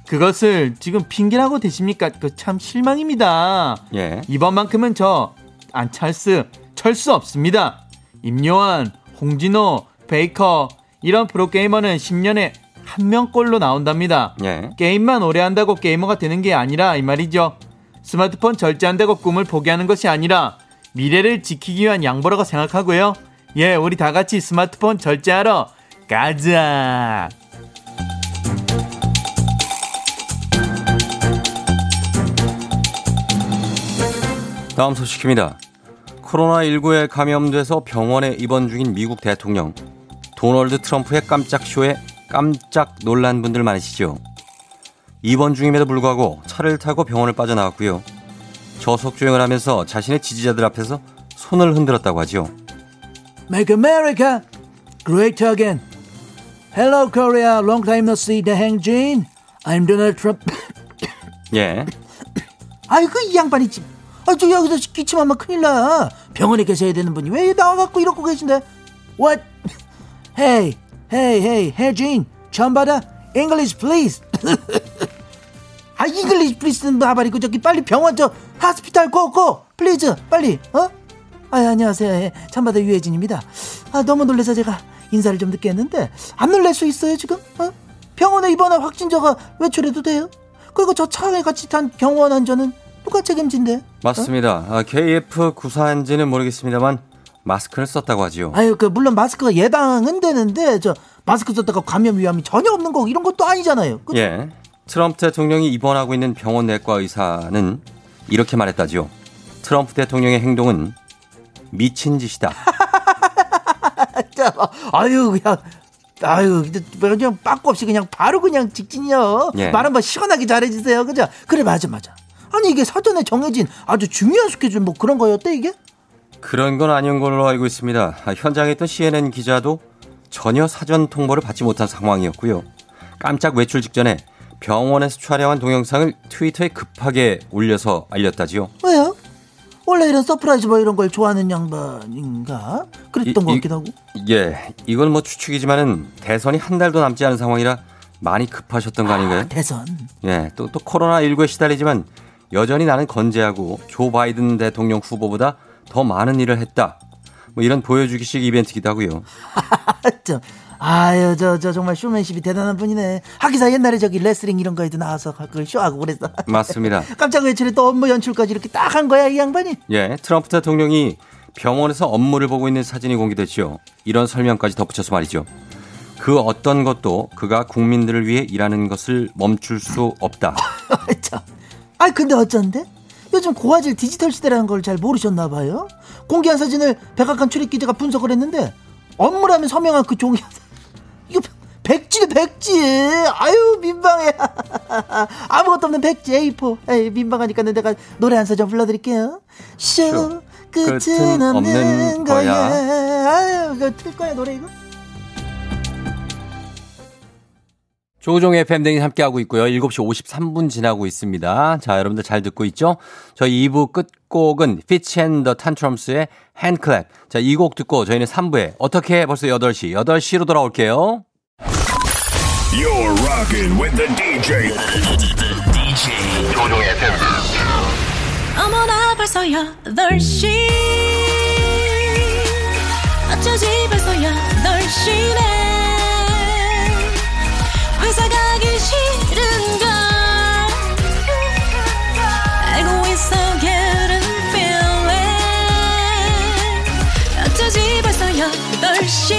그것을 지금 핑계라고 되십니까? 그 참 실망입니다. 예. 이번만큼은 저 안찰스 철수 없습니다. 임요한, 홍진호, 베이커 이런 프로게이머는 10년에 한 명꼴로 나온답니다. 예. 게임만 오래 한다고 게이머가 되는 게 아니라 이 말이죠. 스마트폰 절제한다고 꿈을 포기하는 것이 아니라 미래를 지키기 위한 양보라고 생각하고요. 예, 우리 다 같이 스마트폰 절제하러 가자. 다음 소식입니다. 코로나19에 감염돼서 병원에 입원 중인 미국 대통령 도널드 트럼프의 깜짝 쇼에 깜짝 놀란 분들 많으시죠? 입원 중임에도 불구하고 차를 타고 병원을 빠져나왔고요. 저속 주행을 하면서 자신의 지지자들 앞에서 손을 흔들었다고 하죠. Make America great again. Hello, Korea. Long time no see. Jin. I'm Donald Trump. 예. (coughs) 아이고 이 양반이 집. 아, 저 여기서 기침하면 큰일 나. 병원에 계셔야 되는 분이 왜 나와갖고 이러고 계신데? What? Hey, hey, hey, hey, Jin. 처음 받아? English, please. (laughs) 아, English, please는 나발이고 저기 빨리 병원 저 하스피탈 고고, please, 빨리. 어? 아, 안녕하세요. 예, 참바다 유혜진입니다. 아, 너무 놀라서 제가 인사를 좀 늦게 했는데 안 놀랄 수 있어요 지금? 어? 병원에 입원한 확진자가 외출해도 돼요? 그리고 저 차에 같이 탄 경호원 환자는 누가 책임진대? 맞습니다. 아, KF94인지는 모르겠습니다만 마스크를 썼다고 하지요. 아유, 그 물론 마스크가 예방은 되는데 저 마스크 썼다가 감염 위험이 전혀 없는 거 이런 것도 아니잖아요. 그- 예. 트럼프 대통령이 입원하고 있는 병원 내과 의사는 이렇게 말했다지요. 트럼프 대통령의 행동은 미친 짓이다. (laughs) 자, 아유 그냥 아유 그냥 빠꾸 없이 그냥 바로 그냥 직진이요. 예. 말 한번 시원하게 잘해주세요. 그죠? 그래 맞아 맞아. 아니 이게 사전에 정해진 아주 중요한 스케줄 뭐 그런 거였대 이게? 그런 건 아닌 걸로 알고 있습니다. 아, 현장에 있던 CNN 기자도 전혀 사전 통보를 받지 못한 상황이었고요. 깜짝 외출 직전에 병원에서 촬영한 동영상을 트위터에 급하게 올려서 알렸다지요. 왜요? 원래 이런 서프라이즈 뭐 이런 걸 좋아하는 양반인가? 그랬던 이- 것 이- 같기도 하고. 예, 이건 뭐 추측이지만은 대선이 한 달도 남지 않은 상황이라 많이 급하셨던 거 아닌가요? 아, 대선. 예, 또, 또 코로나 19에 시달리지만 여전히 나는 건재하고 조 바이든 대통령 후보보다 더 많은 일을 했다. 뭐 이런 보여주기식 이벤트기도 하고요. (laughs) 저, 아유, 저, 저 정말 쇼맨십이 대단한 분이네. 하기사 옛날에 저기 레슬링 이런 거에도 나와서 그걸 쇼하고 그랬어. (laughs) 맞습니다. 깜짝 외출에 또 업무 연출까지 이렇게 딱 한 거야, 이 양반이. 예, 트럼프 대통령이 병원에서 업무를 보고 있는 사진이 공개됐죠. 이런 설명까지 덧붙여서 말이죠. 그 어떤 것도 그가 국민들을 위해 일하는 것을 멈출 수 없다. (laughs) 참. 아이, 근데 어쩐데? 요즘 고화질 디지털 시대라는 걸 잘 모르셨나 봐요. 공개한 사진을 백악관 출입 기자가 분석을 했는데 업무라면 서명한 그 종이 이거 백지네 백지. 아유 민망해. (laughs) 아무것도 없는 백지 A4. 에이, 민망하니까 내가 노래 한 소절 불러드릴게요. 쇼 쇼, 끝은 끝은 없는 없는 거야. 거야. 아유 이거 틀 거야 노래 이거. 조종의 팬댕이 함께하고 있고요. 7시 53분 지나고 있습니다. 자, 여러분들 잘 듣고 있죠? 저희 2부 끝곡은 and the Tantrums의 Handclap. 자, 이 곡 듣고 저희는 3부에 어떻게 벌써 8시, 8시로 돌아올게요. You're rocking with the DJ. 어머나 벌써 8시 어쩌지 벌써 8시네 회사 가기 싫은 걸 알고 있어 getting feeling 어쩌지 벌써 8시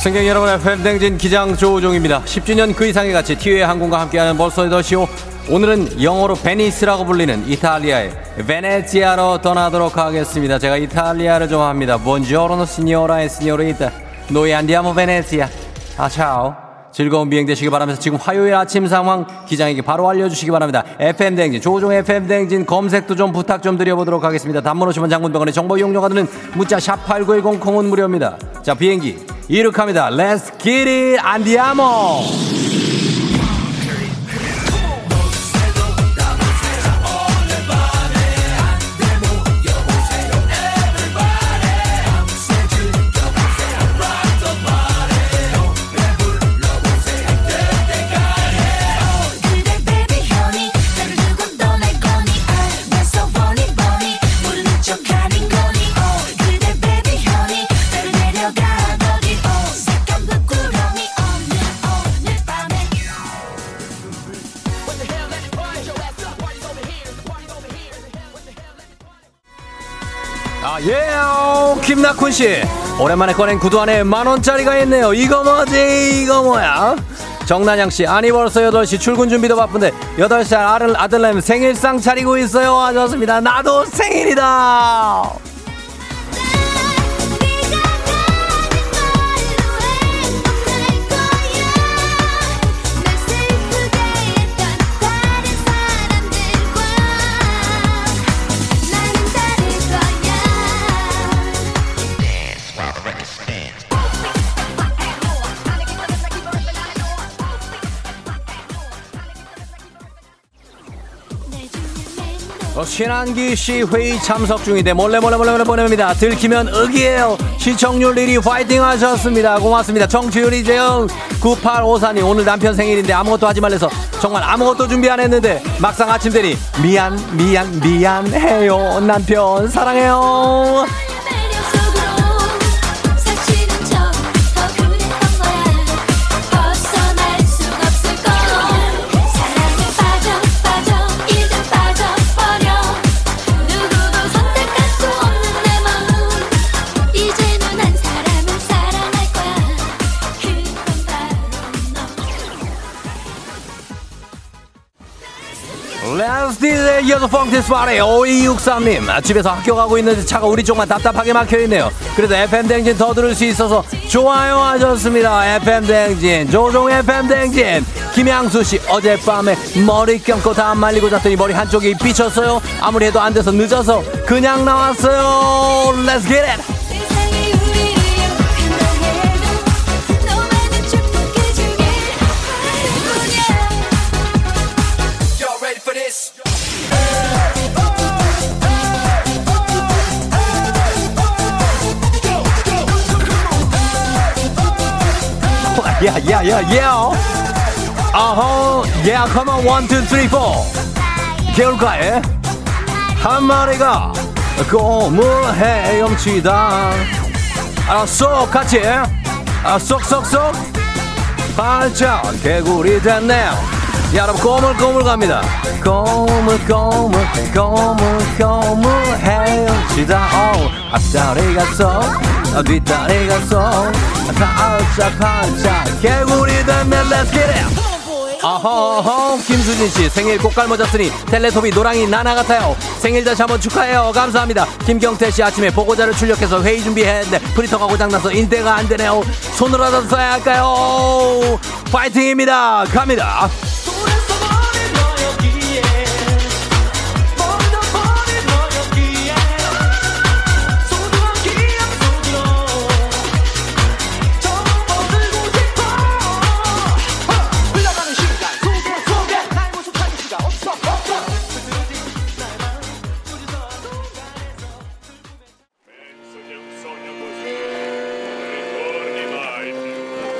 승객 여러분의 팬댕진 기장 조우종입니다. 10주년 그 이상의 가치 티웨이 항공과 함께하는 벌써 8시오. 오늘은 영어로 베니스라고 불리는 이탈리아의 베네치아로 떠나도록 하겠습니다. 제가 이탈리아를 좋아합니다. Buongiorno signora e signorita. Noi andiamo Venezia. 아, 차오. 즐거운 비행 되시기 바라면서 지금 화요일 아침 상황 기장에게 바로 알려주시기 바랍니다. FM 대행진 조우종 FM 대행진 검색도 좀 부탁 좀 드려보도록 하겠습니다. 단문 50원 장문 100원의 정보 이용료가 드는 문자 샵 #8910 콩은 무료입니다. 자 비행기 이륙합니다. Let's get it. 김 낙훈 씨. 오랜만에 꺼낸 구두 안에 만 원짜리가 있네요. 이거 뭐지? 이거 뭐야? 정난양 씨, 아니 벌써 8시 출근 준비도 바쁜데 8살 아들, 아들내미 생일상 차리고 있어요. 하셨습니다. 나도 생일이다. 어, 신한기 씨 회의 참석 중인데 몰래 몰래 몰래 몰래 보냅니다. 들키면 의기예요. 시청률 1위 파이팅 하셨습니다. 고맙습니다. 청취율 이재영 9854님 오늘 남편 생일인데 아무것도 하지 말래서 정말 아무것도 준비 안 했는데 막상 아침 되니 미안 미안 미안해요 남편 사랑해요. 너 레스티에 이어서 펑티스 파레 5263님. 아, 집에서 학교 가고 있는데 차가 우리 쪽만 답답하게 막혀있네요. 그래도 FM댕진 더 들을 수 있어서 좋아요 하셨습니다. FM댕진 조종 FM댕진. 김양수씨 어젯밤에 머리 감고 다안 말리고 잤더니 머리 한쪽이 삐쳤어요. 아무리 해도 안 돼서 늦어서 그냥 나왔어요. Let's get it 야야야야 어허 yeah come on one two three four. 개울가에 한 마리가 꿈을 헤엄치다. 알았어 같이. 아, 쏙쏙쏙. 발전 개구리 됐네요. 여러분 꼬물 꼬물 갑니다. 꼬물 꼬물 꼬물 꼬물 헤엄치다. 어, 앞다리가 쏙 아, 뒷다리가 쏙 살짝 반짝 개구리 되면 Let's get it 어허허 김수진씨 생일 꼭 깔맞았으니 텔레토비 노랑이 나나 같아요. 생일 다시 한번 축하해요. 감사합니다. 김경태씨 아침에 보고자를 출력해서 회의 준비했는데 프린터가 고장나서 인대가 안되네요. 손으로라도 써야 할까요? 파이팅입니다. 갑니다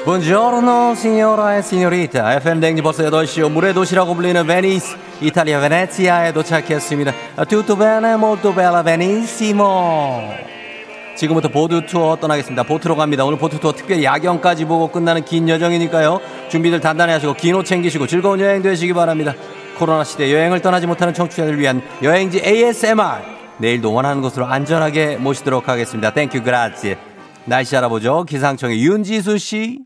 Buongiorno signora e signorita. FM 댕지 벌써 8시요 물의 도시라고 불리는 베니스 이탈리아 베네치아에 도착했습니다 Tutto bene molto bella benissimo. 지금부터 보트 투어 떠나겠습니다. 보트로 갑니다. 오늘 보트 투어 특별히 야경까지 보고 끝나는 긴 여정이니까요. 준비들 단단히 하시고 긴 옷 챙기시고 즐거운 여행 되시기 바랍니다. 코로나 시대 여행을 떠나지 못하는 청취자들 위한 여행지 ASMR 내일도 원하는 곳으로 안전하게 모시도록 하겠습니다. Thank you grazie 날씨 알아보죠. 기상청의 윤지수 씨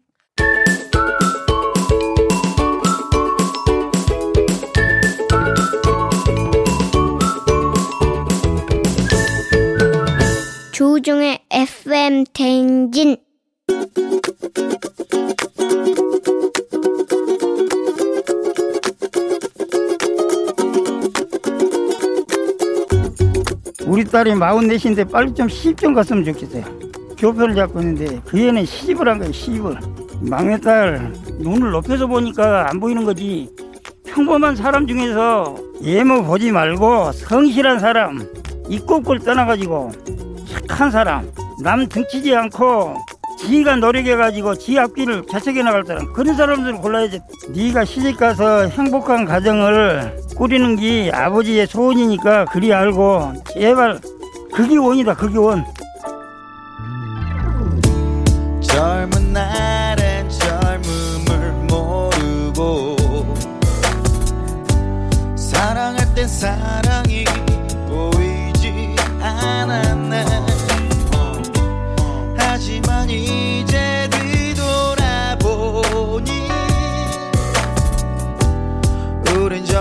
딸이 마흔넷인데 빨리 좀 시집 좀 갔으면 좋겠어요. 교표를 잡고 있는데 그 애는 시집을 한 거예요 시집을. 막내딸 눈을 높여서 보니까 안 보이는 거지. 평범한 사람 중에서 예모 보지 말고 성실한 사람 이꼴꼴 떠나가지고 착한 사람 남 등치지 않고 지가 노력해가지고 지 앞길을 개척해 나갈 사람 그런 사람들을 골라야지 네가 시집가서 행복한 가정을 꾸리는 게 아버지의 소원이니까 그리 알고 제발 그게 원이다 그게 원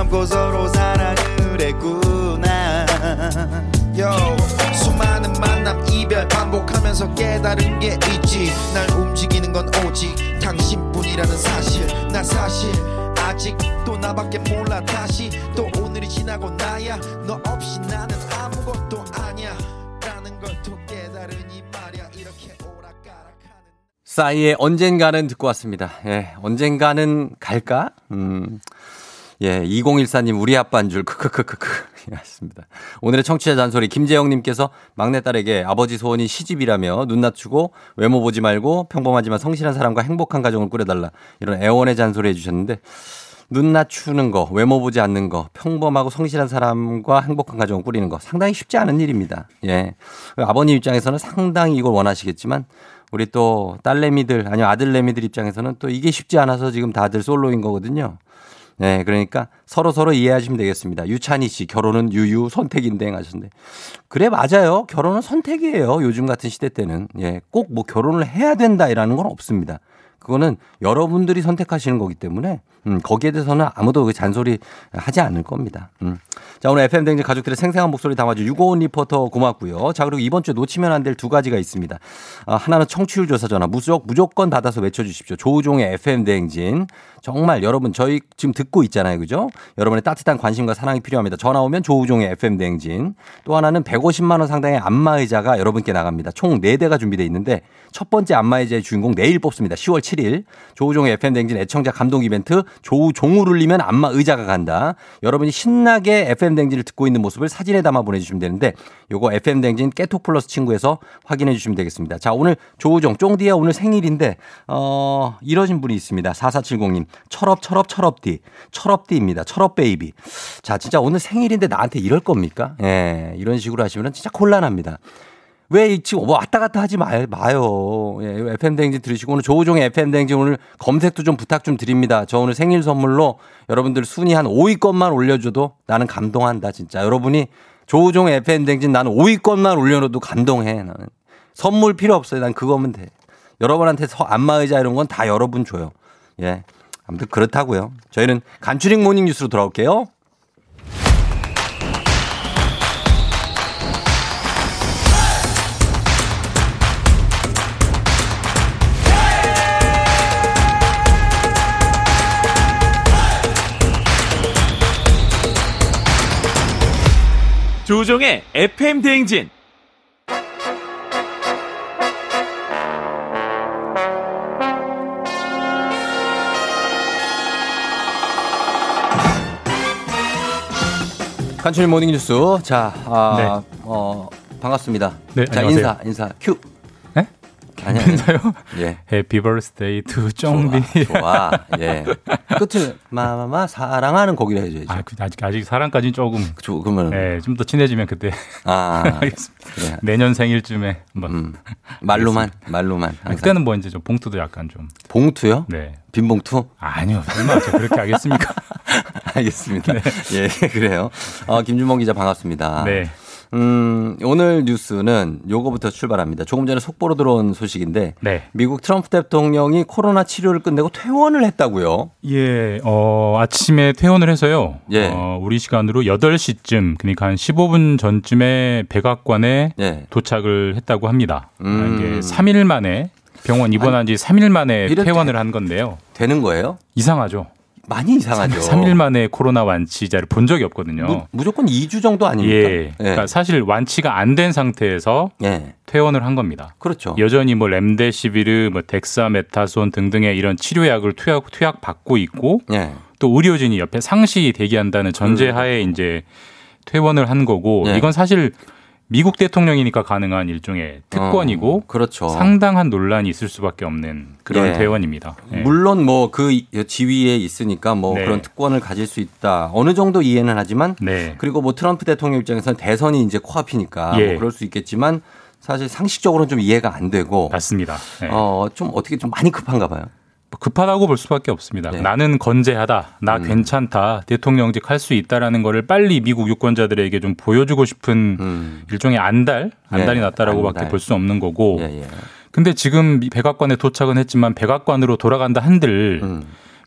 젊고 서로 사랑을 했구나. Yo, 수많은 만남 이별 반복하면서 깨달은 게 있지. 날 움직이는 건 오직 당신뿐이라는 사실. 나 사실 아직도 나밖에 몰라. 다시 또 오늘이 지나고 나야. 너 없이 나는 아무것도 아니야. 라는 걸 또 깨달으니 말야. 이렇게 오락가락하는. 싸이의 언젠가는 듣고 왔습니다. 예, 언젠가는 갈까? 음. 예, 2014님 우리 아빠인 줄 크크크크크. (laughs) 예, 맞습니다. 오늘의 청취자 잔소리 김재영님께서 막내딸에게 아버지 소원이 시집이라며 눈 낮추고 외모 보지 말고 평범하지만 성실한 사람과 행복한 가정을 꾸려달라 이런 애원의 잔소리 해주셨는데 눈 낮추는 거, 외모 보지 않는 거, 평범하고 성실한 사람과 행복한 가정을 꾸리는 거 상당히 쉽지 않은 일입니다. 예. 아버님 입장에서는 상당히 이걸 원하시겠지만 우리 또 딸내미들 아니면 아들내미들 입장에서는 또 이게 쉽지 않아서 지금 다들 솔로인 거거든요. 네, 그러니까 서로 서로 이해하시면 되겠습니다. 유찬희 씨 결혼은 유유 선택인데 하셨는데 그래 맞아요. 결혼은 선택이에요. 요즘 같은 시대 때는 예, 꼭 뭐 결혼을 해야 된다라는 건 없습니다. 그거는 여러분들이 선택하시는 거기 때문에 음, 거기에 대해서는 아무도 그 잔소리 하지 않을 겁니다. 음. 자, 오늘 FM 댕진 가족들의 생생한 목소리 담아준 유고원 리포터 고맙고요. 자, 그리고 이번 주에 놓치면 안 될 두 가지가 있습니다. 아, 하나는 청취율 조사 전화 무조건, 무조건 받아서 외쳐주십시오. 조우종의 FM 대행진. 정말 여러분 저희 지금 듣고 있잖아요. 그죠? 여러분의 따뜻한 관심과 사랑이 필요합니다. 전화 오면 조우종의 FM 대행진. 또 하나는 150만 원 상당의 안마 의자가 여러분께 나갑니다. 총 4대가 준비되어 있는데 첫 번째 안마 의자의 주인공 내일 뽑습니다. 10월 7일. 조우종의 FM 대행진 애청자 감동 이벤트 조우종을 울리면 안마 의자가 간다. 여러분이 신나게 FM 대행진을 듣고 있는 모습을 사진에 담아 보내 주시면 되는데 요거 FM 대행진 깨톡 플러스 친구에서 확인해 주시면 되겠습니다. 자, 오늘 조우종 쫑디야 오늘 생일인데 어, 이러신 분이 있습니다. 4470님. 철업 철업 철업디. 철업디입니다. 철업 베이비. 자, 진짜 오늘 생일인데 나한테 이럴 겁니까? 예. 이런 식으로 하시면 진짜 곤란합니다. 왜 지금 뭐 왔다 갔다 하지 마, 마요. 예, FM 대행진 들으시고 오늘 조우종의 FM 대행진 오늘 검색도 좀 부탁 좀 드립니다. 저 오늘 생일 선물로 여러분들 순위 한 5위권만 올려줘도 나는 감동한다 진짜. 여러분이 조우종의 FM 대행진 나는 5위권만 올려놓어도 감동해 나는. 선물 필요 없어요. 난 그거면 돼. 여러분한테 서- 안마의자 이런 건 다 여러분 줘요. 예. 아무튼 그렇다고요. 저희는 간추린 모닝 뉴스로 돌아올게요. 조우종의 FM 대행진. 간추린 morning 뉴스. 자, 아, 네. 어, 반갑습니다. 네, 자, 안녕하세요. 인사, 인사. 큐. 네? 아니야. 인사요? 예. Happy birthday to 쫑디. 좋아. 예. 끝을 마마마 사랑하는 곡이라 해줘야죠. 아, 그 아직 아직 사랑까지는 조금. 조, 그러면 네, 좀더 친해지면 그때. 아, (laughs) 알겠습니다. 그래. 내년 생일쯤에 한번. 음, 말로만, 말로만. 아. 그때는 뭐 이제 좀 봉투도 약간 좀. 봉투요? 네. 빈 봉투? 아니요, 설마 제가 그렇게 하겠습니까? 알겠습니다. (laughs) 예, 그래요. 어, 김준범 기자 반갑습니다. 네. 음, 오늘 뉴스는 요거부터 출발합니다. 조금 전에 속보로 들어온 소식인데 네. 미국 트럼프 대통령이 코로나 치료를 끝내고 퇴원을 했다고요. 예, 어, 아침에 퇴원을 해서요. 예. 어, 우리 시간으로 8시쯤, 그러니까 한 15분 전쯤에 백악관에 예. 도착을 했다고 합니다. 음. 이게 3일 만에 병원 입원한 지 3일 만에 퇴원을 한 건데요. 되는 거예요? 이상하죠. 많이 이상하죠. 3 일 만에 코로나 완치자를 본 적이 없거든요. 무, 조건 2주 정도 아닙니까? 예. 그러니까 사실 완치가 안 된 상태에서 예. 퇴원을 한 겁니다. 그렇죠. 여전히 뭐 렘데시비르, 뭐 덱사메타손 등등의 이런 치료약을 투약 투약 받고 있고 예. 또 의료진이 옆에 상시 대기한다는 전제하에 이제 퇴원을 한 거고 예. 이건 사실 미국 대통령이니까 가능한 일종의 특권이고 어, 그렇죠. 상당한 논란이 있을 수밖에 없는 그런 예. 퇴원입니다. 예. 물론 뭐 그 지위에 있으니까 뭐 네. 그런 특권을 가질 수 있다. 어느 정도 이해는 하지만 네. 그리고 뭐 트럼프 대통령 입장에서는 대선이 이제 코앞이니까 예. 뭐 그럴 수 있겠지만 사실 상식적으로는 좀 이해가 안 되고 맞습니다. 예. 어, 좀 어떻게 좀 많이 급한가 봐요. 뭐 급하다고 볼 수밖에 없습니다. 네. 나는 건재하다, 나 음. 괜찮다, 대통령직 할 수 있다라는 거를 빨리 미국 유권자들에게 좀 보여주고 싶은 음. 일종의 안달, 안달이 예, 났다라고밖에 안달. 볼수 없는 거고 예, 예. 근데 지금 이 백악관에 도착은 했지만 백악관으로 돌아간다 한들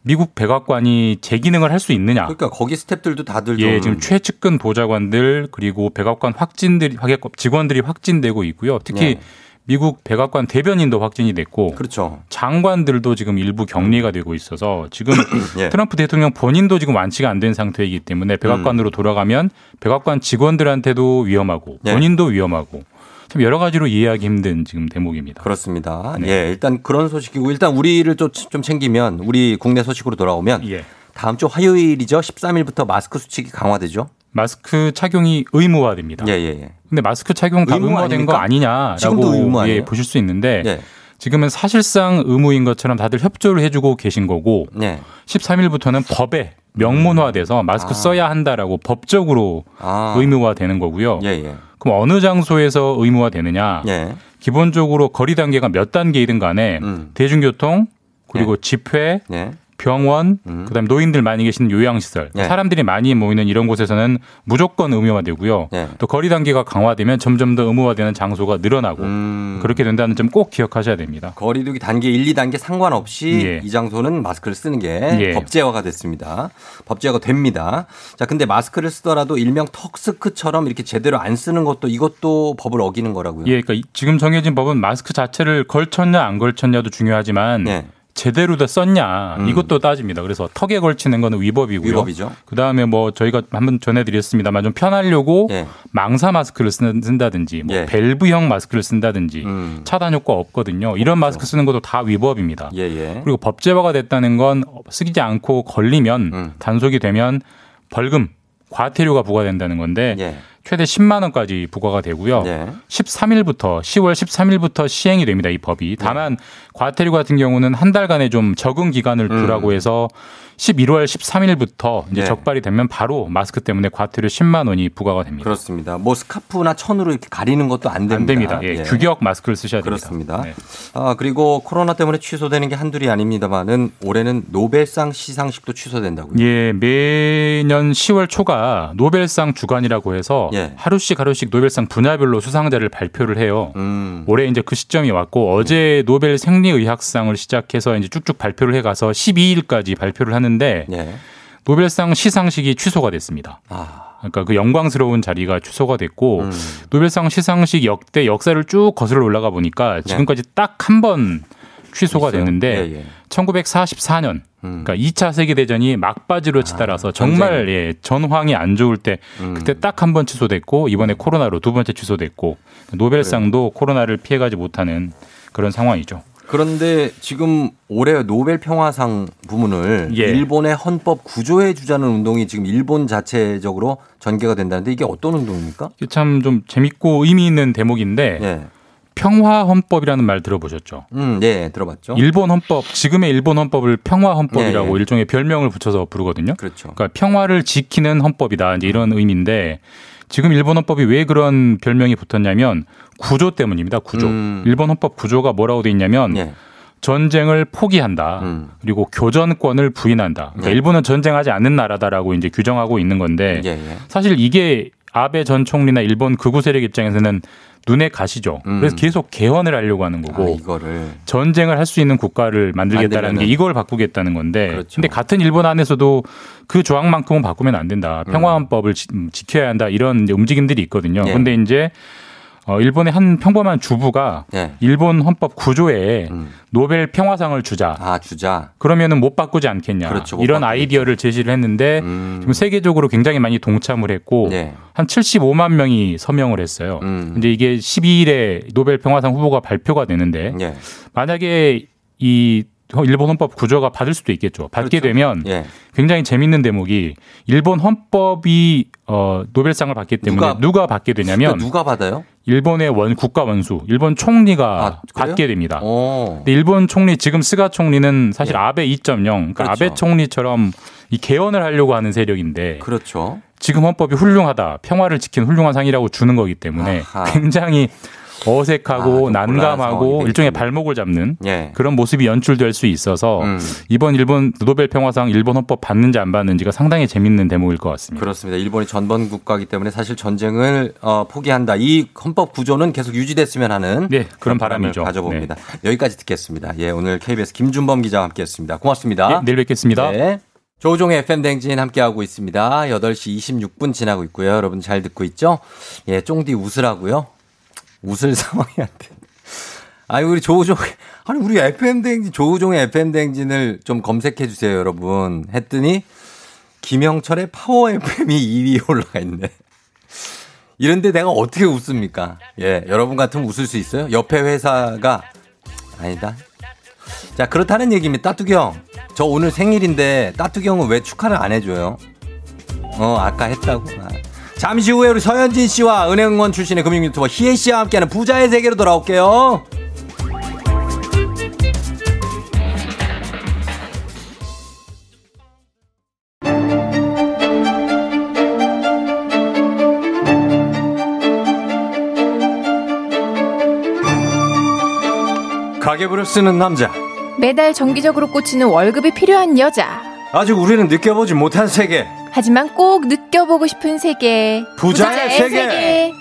미국 백악관이 재기능을 할 수 있느냐? 그러니까 거기 스탭들도 다들 예, 좀 지금 최측근 보좌관들 그리고 백악관 확진들이 확- 직원들이 확진되고 있고요. 특히 네. 미국 백악관 대변인도 확진이 됐고 그렇죠. 장관들도 지금 일부 격리가 되고 있어서 지금 (clears throat) 예. 트럼프 대통령 본인도 지금 완치가 안 된 상태이기 때문에 백악관으로 돌아가면 백악관 직원들한테도 위험하고 예. 본인도 위험하고 참 여러 가지로 이해하기 힘든 지금 대목입니다. 그렇습니다. 네. 예, 일단 그런 소식이고 일단 우리를 좀, 좀 챙기면 우리 국내 소식으로 돌아오면 예. 다음 주 화요일이죠. 13일부터 마스크 수칙이 강화되죠. 마스크 착용이 의무화됩니다. 예, 예, 예. 근데 마스크 착용 다 의무 의무화된 거 아닙니까? 지금도 의무 아니냐라고? 예, 보실 수 있는데 예. 지금은 사실상 의무인 것처럼 다들 협조를 해주고 계신 거고 네. 13일부터는 법에 명문화돼서 마스크 아. 써야 한다라고 법적으로 아. 의무화되는 거고요. 예, 예. 그럼 어느 장소에서 의무화되느냐? 예. 기본적으로 거리 단계가 몇 단계이든 간에 음. 대중교통 그리고 집회 예. 병원, 그다음에 노인들 많이 계시는 요양시설, 네. 사람들이 많이 모이는 이런 곳에서는 무조건 의무화되고요. 네. 또 거리 단계가 강화되면 점점 더 의무화되는 장소가 늘어나고 음. 그렇게 된다는 점 꼭 기억하셔야 됩니다. 거리두기 단계 1, 2단계 상관없이 예. 이 장소는 마스크를 쓰는 게 예. 법제화가 됐습니다. 법제화가 됩니다. 자, 근데 마스크를 쓰더라도 일명 턱스크처럼 이렇게 제대로 안 쓰는 것도 이것도 법을 어기는 거라고요. 예, 그러니까 이- 지금 정해진 법은 마스크 자체를 걸쳤냐 안 걸쳤냐도 중요하지만 네. 제대로 다 썼냐 음. 이것도 따집니다. 그래서 턱에 걸치는 거는 위법이고요. 위법이죠. 그다음에 뭐 저희가 한번 전해드렸습니다만 좀 편하려고 예. 망사 마스크를 쓴, 쓴다든지 뭐 예. 밸브형 마스크를 쓴다든지 음. 차단 효과 없거든요. 이런 마스크 쓰는 것도 다 위법입니다. 예, 예. 그리고 법제화가 됐다는 건 쓰지 않고 걸리면 음. 단속이 되면 벌금 과태료가 부과된다는 건데 예. 최대 10만 원까지 부과가 되고요. 네. 13일부터 10월 13일부터 시행이 됩니다. 이 법이. 다만 과태료 같은 경우는 한 달간의 좀 적응 기간을 두라고 해서 11월 13일부터 이제 네. 적발이 되면 바로 마스크 때문에 과태료 10만 원이 부과가 됩니다. 그렇습니다. 뭐 스카프나 천으로 이렇게 가리는 것도 안 됩니다. 안 됩니다. 예, 예. 규격 마스크를 쓰셔야 됩니다. 그렇습니다. 네. 아, 그리고 코로나 때문에 취소되는 게 한둘이 아닙니다만은 올해는 노벨상 시상식도 취소된다고요. 예, 매년 10월 초가 노벨상 주간이라고 해서 예. 하루씩 하루씩 노벨상 분야별로 수상자를 발표를 해요. 음. 올해 이제 그 시점이 왔고 어제 노벨 생리의학상을 시작해서 이제 쭉쭉 발표를 해 가서 12일까지 발표를 하는 데 예. 노벨상 시상식이 취소가 됐습니다. 아. 그러니까 그 영광스러운 자리가 취소가 됐고 음. 노벨상 시상식 역대 역사를 쭉 거슬러 올라가 보니까 지금까지 딱 한 번 취소가 네. 있어요? 됐는데 예, 예. 1944년 음. 그러니까 2차 세계 대전이 막바지로 치달아서 정말 전쟁. 예, 전황이 안 좋을 때 음. 그때 딱 한 번 취소됐고 이번에 코로나로 두 번째 취소됐고 노벨상도 코로나를 피해가지 못하는 그런 상황이죠. 그런데 지금 올해 노벨 평화상 부문을 예. 일본의 헌법 구조해 주자는 운동이 지금 일본 자체적으로 전개가 된다는데 이게 어떤 운동입니까? 참 좀 재밌고 의미 있는 대목인데 예. 평화 헌법이라는 말 들어보셨죠? 음, 예, 들어봤죠. 일본 헌법 지금의 일본 헌법을 평화 헌법이라고 예, 예. 일종의 별명을 붙여서 부르거든요. 그렇죠. 그러니까 평화를 지키는 헌법이다. 이제 이런 의미인데 지금 일본 헌법이 왜 그런 별명이 붙었냐면 구조 때문입니다. 구조. 음. 일본 헌법 구조가 뭐라고 돼 있냐면 예. 전쟁을 포기한다. 음. 그리고 교전권을 부인한다. 그러니까 네. 일본은 전쟁하지 않는 나라다라고 이제 규정하고 있는 건데 예, 예. 사실 이게 아베 전 총리나 일본 극우 세력 입장에서는 눈에 가시죠. 음. 그래서 계속 개헌을 하려고 하는 아, 거고 이거를 전쟁을 할 수 있는 국가를 만들겠다는 게. 이걸 바꾸겠다는 건데 그렇죠. 근데 같은 일본 안에서도 그 조항만큼은 바꾸면 안 된다. 음. 평화헌법을 지- 음, 지 켜야 한다. 이런 움직임들이 있거든요. 예. 근데 이제 어, 일본의 한 평범한 주부가 예. 일본 헌법 9조에 음. 노벨 평화상을 주자. 아, 주자. 그러면은 못 바꾸지 않겠냐. 그렇죠. 못 이런 바꾸겠죠. 아이디어를 제시를 했는데 음. 지금 세계적으로 굉장히 많이 동참을 했고 네. 한 75만 명이 서명을 했어요. 음. 근데 이게 12일에 노벨 평화상 후보가 발표가 되는데 예. 만약에 이 일본 헌법 9조가 받을 수도 있겠죠. 받게 그렇죠. 되면 예. 굉장히 재밌는 대목이 일본 헌법이 어 노벨상을 받기 때문에 누가- 누가, 받게 되냐면 그러니까 누가 받아요? 일본의 원 국가 원수 일본 총리가 아? 받게 됩니다. 어. 근데 일본 총리 지금 스가 총리는 사실 예. 아베 2.0 그러니까 그렇죠. 아베 총리처럼 이 개헌을 하려고 하는 세력인데 그렇죠. 지금 헌법이 훌륭하다 평화를 지킨 훌륭한 상이라고 주는 거기 때문에 아하. 굉장히 어색하고 아, 좀 난감하고 일종의 발목을 잡는 예. 그런 모습이 연출될 수 있어서 음. 이번 일본 노벨 평화상 일본 헌법 받는지 안 받는지가 상당히 재밌는 대목일 것 같습니다. 그렇습니다. 일본이 전범 국가이기 때문에 사실 전쟁을 어, 포기한다. 이 헌법 구조는 계속 유지됐으면 하는 네, 그런 바람을 바람이죠. 가져봅니다. 여기까지 듣겠습니다. 예, 오늘 KBS 김준범 기자와 함께했습니다. 고맙습니다. 네, 내일 뵙겠습니다. 네. 조종의 FM 댕진 함께하고 있습니다. 8시 26분 지나고 있고요. 여러분 잘 듣고 있죠? 예, 쫑디 웃으라고요? 웃을 상황이 안 돼. 아니, 우리 조우종, 아니, 우리 FM 댕진, 조우종의 FM 댕진을 좀 검색해 주세요, 여러분. 했더니, 김영철의 파워 FM이 2위에 올라가 있네. 이런데 내가 어떻게 웃습니까? 예, 여러분 같으면 웃을 수 있어요? 옆에 회사가, 아니다. 자, 그렇다는 얘기입니다. 따뚜기 형. 저 오늘 생일인데 따뚜기 형은 왜 축하를 안 해줘요? 어, 아까 했다고. 아. 잠시 후에 우리 서현진 씨와 은행원 출신의 금융 유튜버 희애 씨와 함께하는 부자의 세계로 돌아올게요. 가계부를 쓰는 남자. 매달 정기적으로 꽂히는 월급이 필요한 여자. 아직 우리는 느껴보지 못한 세계. 하지만 꼭 느껴보고 싶은 세계. 부자의 세계.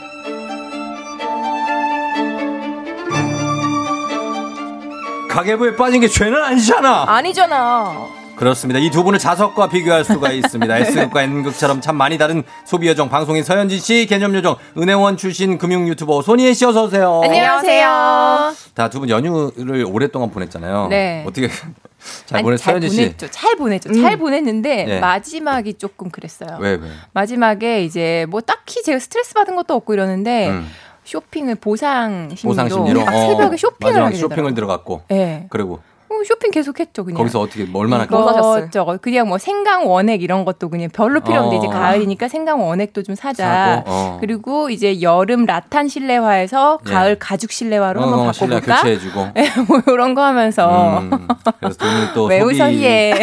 가계부에 빠진 게 죄는 아니잖아. 아니잖아. 그렇습니다. 이 두 분을 자석과 비교할 수가 있습니다. (laughs) S극과 N극처럼 참 많이 다른 소비 여정 방송인 서현진 씨, 개념 요정 은행원 출신 금융 유튜버 손희애 씨 어서 오세요. 안녕하세요. 다두분 연휴를 오랫동안 보냈잖아요. 네. 어떻게 (laughs) 잘 아니, 보냈어요, 잘 서현진 씨? 보냈죠. 잘 보냈죠. 잘 음. 보냈는데 네. 마지막이 조금 그랬어요. 왜 왜? 마지막에 이제 뭐 딱히 제가 스트레스 받은 것도 없고 이러는데 음. 쇼핑을 보상 심리로, 보상 심리로 딱 어, 새벽에 쇼핑을 마지막 하게 쇼핑을 되더라고요. 들어갔고. 네. 그리고 어, 쇼핑 계속했죠 그냥. 거기서 어떻게 얼마나 이것저것 그냥 뭐 생강 원액 이런 것도 그냥 별로 필요 없는데 어. 이제 가을이니까 생강 원액도 좀 사자. 사고, 어. 그리고 이제 여름 라탄 실내화에서 예. 가을 가죽 실내화로 한번 어, 바꿔볼까? 교체해주고. (laughs) 예, 뭐 이런 거 하면서 음, 그래서 돈을 또왜 소비,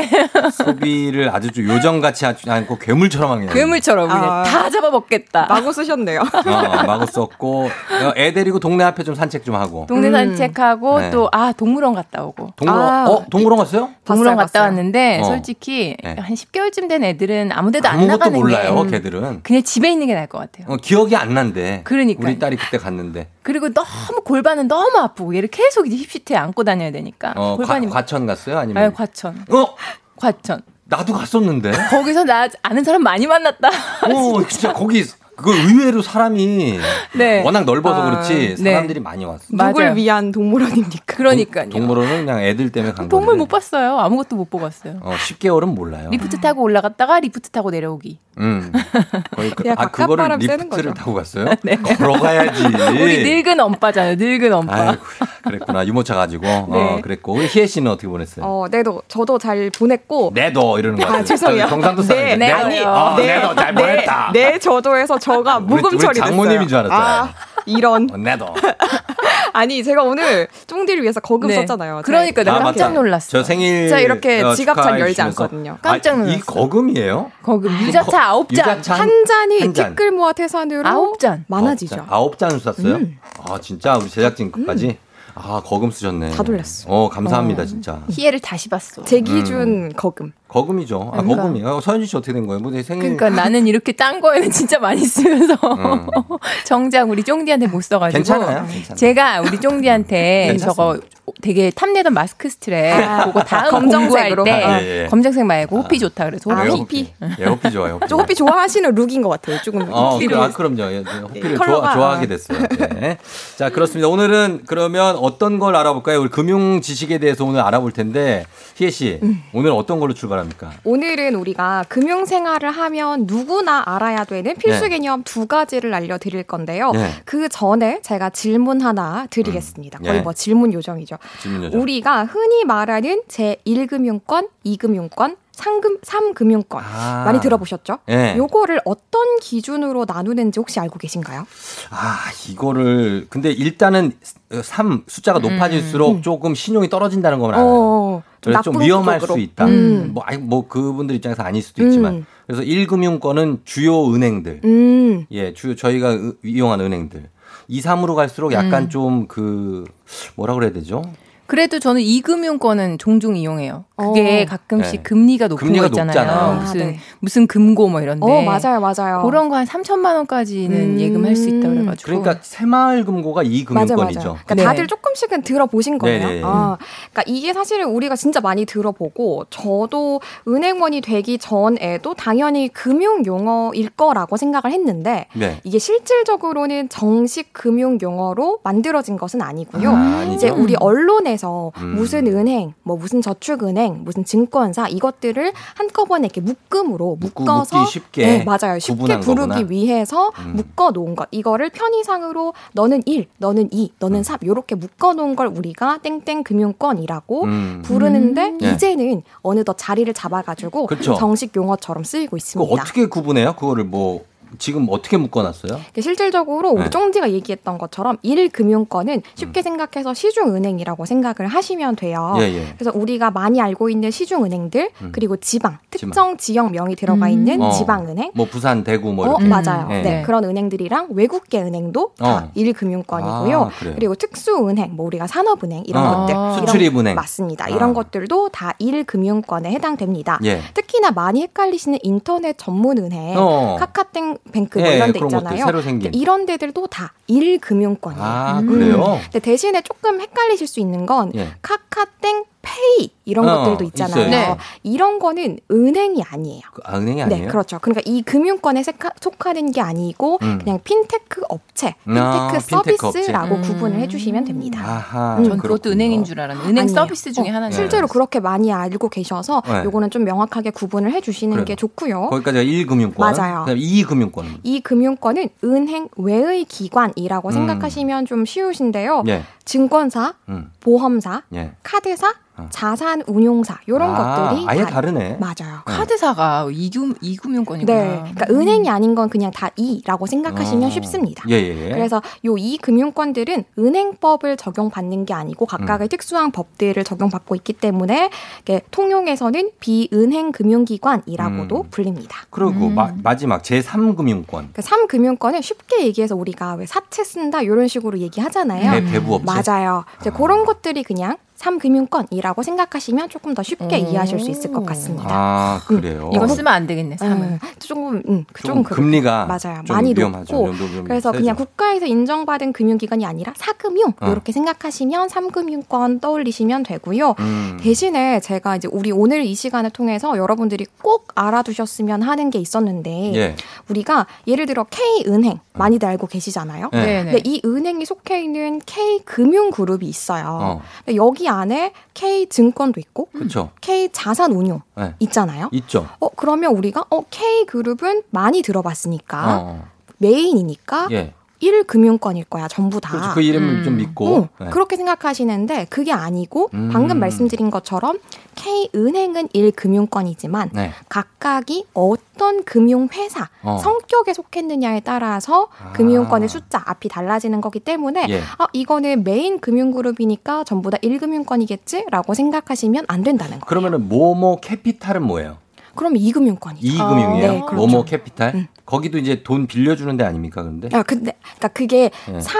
(laughs) 소비를 아주 좀 요정같이 하지 않고 괴물처럼 하게 괴물처럼 그냥 아. 다 잡아먹겠다. 마구 쓰셨네요. 어, 마구 썼고 어, 애 데리고 동네 앞에 좀 산책 좀 하고. 동네 산책하고 네. 또아 동물원 갔다 오고. 동물원 아, 어 동물원 갔어요? 동물원 갔다 봤어요. 왔는데 어. 솔직히 네. 한 10개월쯤 된 애들은 아무데도 안 나가는 몰라요, 게 걔들은. 그냥 집에 있는 게 나을 것 같아요. 어, 기억이 안 난대. 그러니까요. 우리 딸이 그때 갔는데. 그리고 너무 골반은 너무 아프고 얘를 계속 이제 hip seat에 안고 다녀야 되니까 어, 골반이 과, 천 갔어요? 아니면? 아, 과천. 어? 과천. 나도 갔었는데. 거기서 나 아는 사람 많이 만났다. 어, (laughs) 진짜 거기 그 의외로 사람이 (laughs) 네. 워낙 넓어서 아, 그렇지 네. 사람들이 많이 왔어. 누굴 맞아요. 위한 동물원입니까? (laughs) 그러니까요. 동물원은 그냥 애들 때문에 간 동물 건데. 못 봤어요. 아무것도 못 보고 왔어요. 어, 10개월은 몰라요. 리프트 타고 올라갔다가 리프트 타고 내려오기. 음. 거의 그, (laughs) 아, 그거를 리프트를 거죠. 타고 갔어요? (laughs) 걸어가야지. 우리 늙은 엄빠잖아요. 늙은 엄빠. 아이고, 그랬구나. 유모차 가지고. (laughs) 어, 네. 그랬고. 우리 희애 씨는 어떻게 보냈어요? 어, 네도 저도 잘 보냈고. 내도 이러는 거 같아요. 아, 죄송해요. 경상도 사람인데. 네, 내도. 아니, 아, 네, 내도 잘 네, 보냈다. 네, 저도 해서 저가 우리- 묵음 우리 처리 됐어요. 장모님인 줄 알았어요. 아, 이런. 어, 내도. 아니, 제가 오늘 쫑디를 위해서 거금 네. 썼잖아요. 그러니까 내가 아, 깜짝 맞다. 놀랐어. 저 생일 제가 이렇게 어, 지갑 잘 열지. 않거든요. 깜짝 아, 이 놀랐어. 거금이에요? 거기 유자차 아홉 잔. 유자차 한 잔이 한 잔. 티끌 모아 태산으로 아홉 잔. 많아지죠. 아홉 잔 쐈어요? 음. 아, 진짜 우리 제작진 것까지? 아, 거금 쓰셨네. 다 돌렸어. 어, 감사합니다, 진짜. 희애를 다시 봤어. 제 기준 거금. 거금이죠. 아, 그러니까. 거금이요. 서현진 씨 어떻게 된 거예요? 뭐내 생일. 그러니까 나는 이렇게 딴 거에는 진짜 많이 쓰면서 음. (laughs) 정작 우리 쫑디한테 못 써가지고 괜찮아요. 괜찮아요. 제가 우리 쫑디한테. 저거 되게 탐내던 마스크 스트랩 그거 다음 검정색으로. 공부할 때 아, 예, 예. 검정색 말고 호피 좋다 그래서 아, 호피. 호피. 예, 호피 좋아요. 호피. 저 호피 좋아하시는 룩인 것 같아요. 조금. 어, 호피를. 그, 아, 그럼요. 예, 네, 호피를 좋아. 좋아하게 됐어요. 네. 자, 그렇습니다. 오늘은 그러면 어떤 걸 알아볼까요? 우리 금융 지식에 대해서 오늘 알아볼 텐데, 희애 씨, 음. 오늘 어떤 걸로 출발 합니까? 오늘은 우리가 금융 생활을 하면 누구나 알아야 되는 필수 네. 개념 두 가지를 알려드릴 건데요. 네. 그 전에 제가 질문 하나 드리겠습니다. 거의 네. 뭐 질문 요정이죠. 질문 여자. 우리가 흔히 말하는 제 1금융권, 2금융권, 3금, 3금융권 아. 많이 들어보셨죠? 네. 요거를 어떤 기준으로 나누는지 혹시 알고 계신가요? 아, 이거를, 근데 일단은 3 숫자가 높아질수록 조금 신용이 떨어진다는 건 알아요. 음. 어, 좀 그래서 좀 위험할 쪽으로. 수 있다. 음. 뭐, 아니, 뭐, 그분들 입장에서 아닐 수도 있지만. 음. 그래서 1금융권은 주요 은행들. 음. 예, 주 저희가 으- 이용한 은행들. 2, 3으로 갈수록 약간 음. 좀그 뭐라 그래야 되죠? 그래도 저는 이금융권은 종종 이용해요. 그게 어. 가끔씩 네. 금리가 높은 금리가 거 있잖아요. 높잖아요. 무슨 아, 네. 무슨 금고 뭐 이런데. 어, 맞아요, 맞아요. 그런 거 한 3천만 원까지는 음. 예금할 수 있다 그래가지고. 그러니까 새마을 금고가 이 맞아요, 금융권이죠. 맞아요. 그러니까 네. 다들 조금씩은 들어보신 거예요. 네네. 아, 그러니까 이게 사실 우리가 진짜 많이 들어보고 저도 은행원이 되기 전에도 당연히 금융 용어일 거라고 생각을 했는데 네. 이게 실질적으로는 정식 금융 용어로 만들어진 것은 아니고요. 아? 이제 우리 언론에 서 음. 무슨 은행, 뭐 무슨 저축은행, 무슨 증권사 이것들을 한꺼번에 이렇게 묶음으로 묶어서 쉽게 네, 맞아요. 쉽게 부르기 거구나. 위해서 음. 묶어 놓은 것. 이거를 편의상으로 너는 1, 너는 2, 음. 너는 3 요렇게 묶어 놓은 걸 우리가 땡땡 금융권이라고 음. 부르는데 네. 이제는 어느덧 자리를 잡아 가지고. 정식 용어처럼 쓰이고 있습니다. 어떻게 구분해요? 그거를 뭐 지금 어떻게 묶어놨어요? 실질적으로 우리 네. 쫑디가 얘기했던 것처럼 1금융권은 쉽게 생각해서 시중은행이라고 생각을 하시면 돼요. 예, 예. 그래서 우리가 많이 알고 있는 시중은행들 음. 그리고 지방, 지방. 특정 지역명이 들어가 음. 있는 어. 지방은행 뭐 부산, 대구 뭐 어, 이렇게. 맞아요. 네. 네. 그런 은행들이랑 외국계 은행도 다 어. 일금융권이고요. 아? 그리고 특수은행, 뭐 우리가 산업은행 이런 어. 것들, 아. 이런- 수출입은행. 맞습니다. 아. 이런 것들도 다 일금융권에 해당됩니다. 예. 특히나 많이 헷갈리시는 인터넷 전문은행, 어. 카카땡 뱅크 뭐 예, 이런 데 있잖아요. 이런 데들도 다 일금융권이에요. 아, 음. 그래요? 근데 대신에 조금 헷갈리실 수 있는 건 예. 카카땡 페이 이런 어, 것들도 있잖아요. 네. 이런 거는 은행이 아니에요. 그- 아, 은행이 아니에요? 네, 그렇죠. 그러니까 이 금융권에 속하는 게 아니고 음. 그냥 핀테크 업체, 핀테크 아, 핀테크 서비스라고 업체. 구분을 음. 해주시면 됩니다. 아하. 음. 전 그것도. 은행인 줄 알았는데 은행 아니에요. 서비스 중에 어, 하나는 실제로 그렇게 많이 알고 계셔서 네. 요거는 좀 명확하게 구분을 해주시는 그래요. 게 좋고요. 거기까지가 1금융권. 맞아요. 그다음에 2금융권. 이 금융권은 은행 외의 기관이라고 음. 생각하시면 좀 쉬우신데요. 예. 증권사, 음. 보험사, 예. 카드사, 어. 자산 운용사 이런 아, 것들이 아예 다- 다르네. 맞아요. 카드사가 이금 이금융권이구나. 네, 그러니까 은행이 아닌 건 그냥 다 이라고 생각하시면 어. 쉽습니다. 예, 예. 그래서 요 이 금융권들은 은행법을 적용받는 게 아니고 각각의 특수한 법들을 적용받고 있기 때문에 이게 통용에서는 비은행 금융기관이라고도 음. 불립니다. 그리고 음. 마, 마지막 제 3금융권. 그러니까 3금융권은 쉽게 얘기해서 우리가 왜 사채 쓴다 이런 식으로 얘기하잖아요. 대, 대부업체. 맞아요. 이제 그런 것들이 그냥 3금융권이라고 생각하시면 조금 더 쉽게 오. 이해하실 수 있을 것 같습니다. 아, 그래요. 이거 쓰면 안 되겠네. 삼은. 음, 조금, 음, 좀좀 그렇- 금리가 맞아요. 좀 많이 위험하죠. 높고 좀좀 그래서 세죠. 그냥 국가에서 인정받은 금융기관이 아니라 사금융 어. 이렇게 생각하시면 삼금융권 떠올리시면 되고요. 음. 대신에 제가 이제 우리 오늘 이 시간을 통해서 여러분들이 꼭 알아두셨으면 하는 게 있었는데 예. 우리가 예를 들어 K 은행 많이들 알고 계시잖아요. 네. 근데 이 은행이 속해 있는 K 금융 그룹이 있어요. 어. 여기 안에 K 증권도 있고 그렇죠. K 자산 운용 네. 있잖아요. 있죠. 어 그러면 우리가 어 K 그룹은 많이 들어봤으니까 어. 메인이니까 예. 1금융권일 거야 전부 다. 그렇죠. 그 이름을 음. 좀 믿고. 어, 네. 그렇게 생각하시는데 그게 아니고 음. 방금 말씀드린 것처럼 K 은행은 1금융권이지만 네. 각각이 어떤 금융회사 어. 성격에 속했느냐에 따라서 아. 금융권의 숫자 앞이 달라지는 거기 때문에 예. 아 이거는 메인 금융그룹이니까 전부 다 1금융권이겠지라고 생각하시면 안 된다는 거예요. 그러면은 모모 캐피탈은 뭐예요? 그럼 2금융권이죠. 이금융이에요. 네, 그렇죠. 모모 캐피탈. 음. 거기도 이제 돈 빌려주는 데 아닙니까, 그런데? 아 근데 그러니까 그게 예. 사,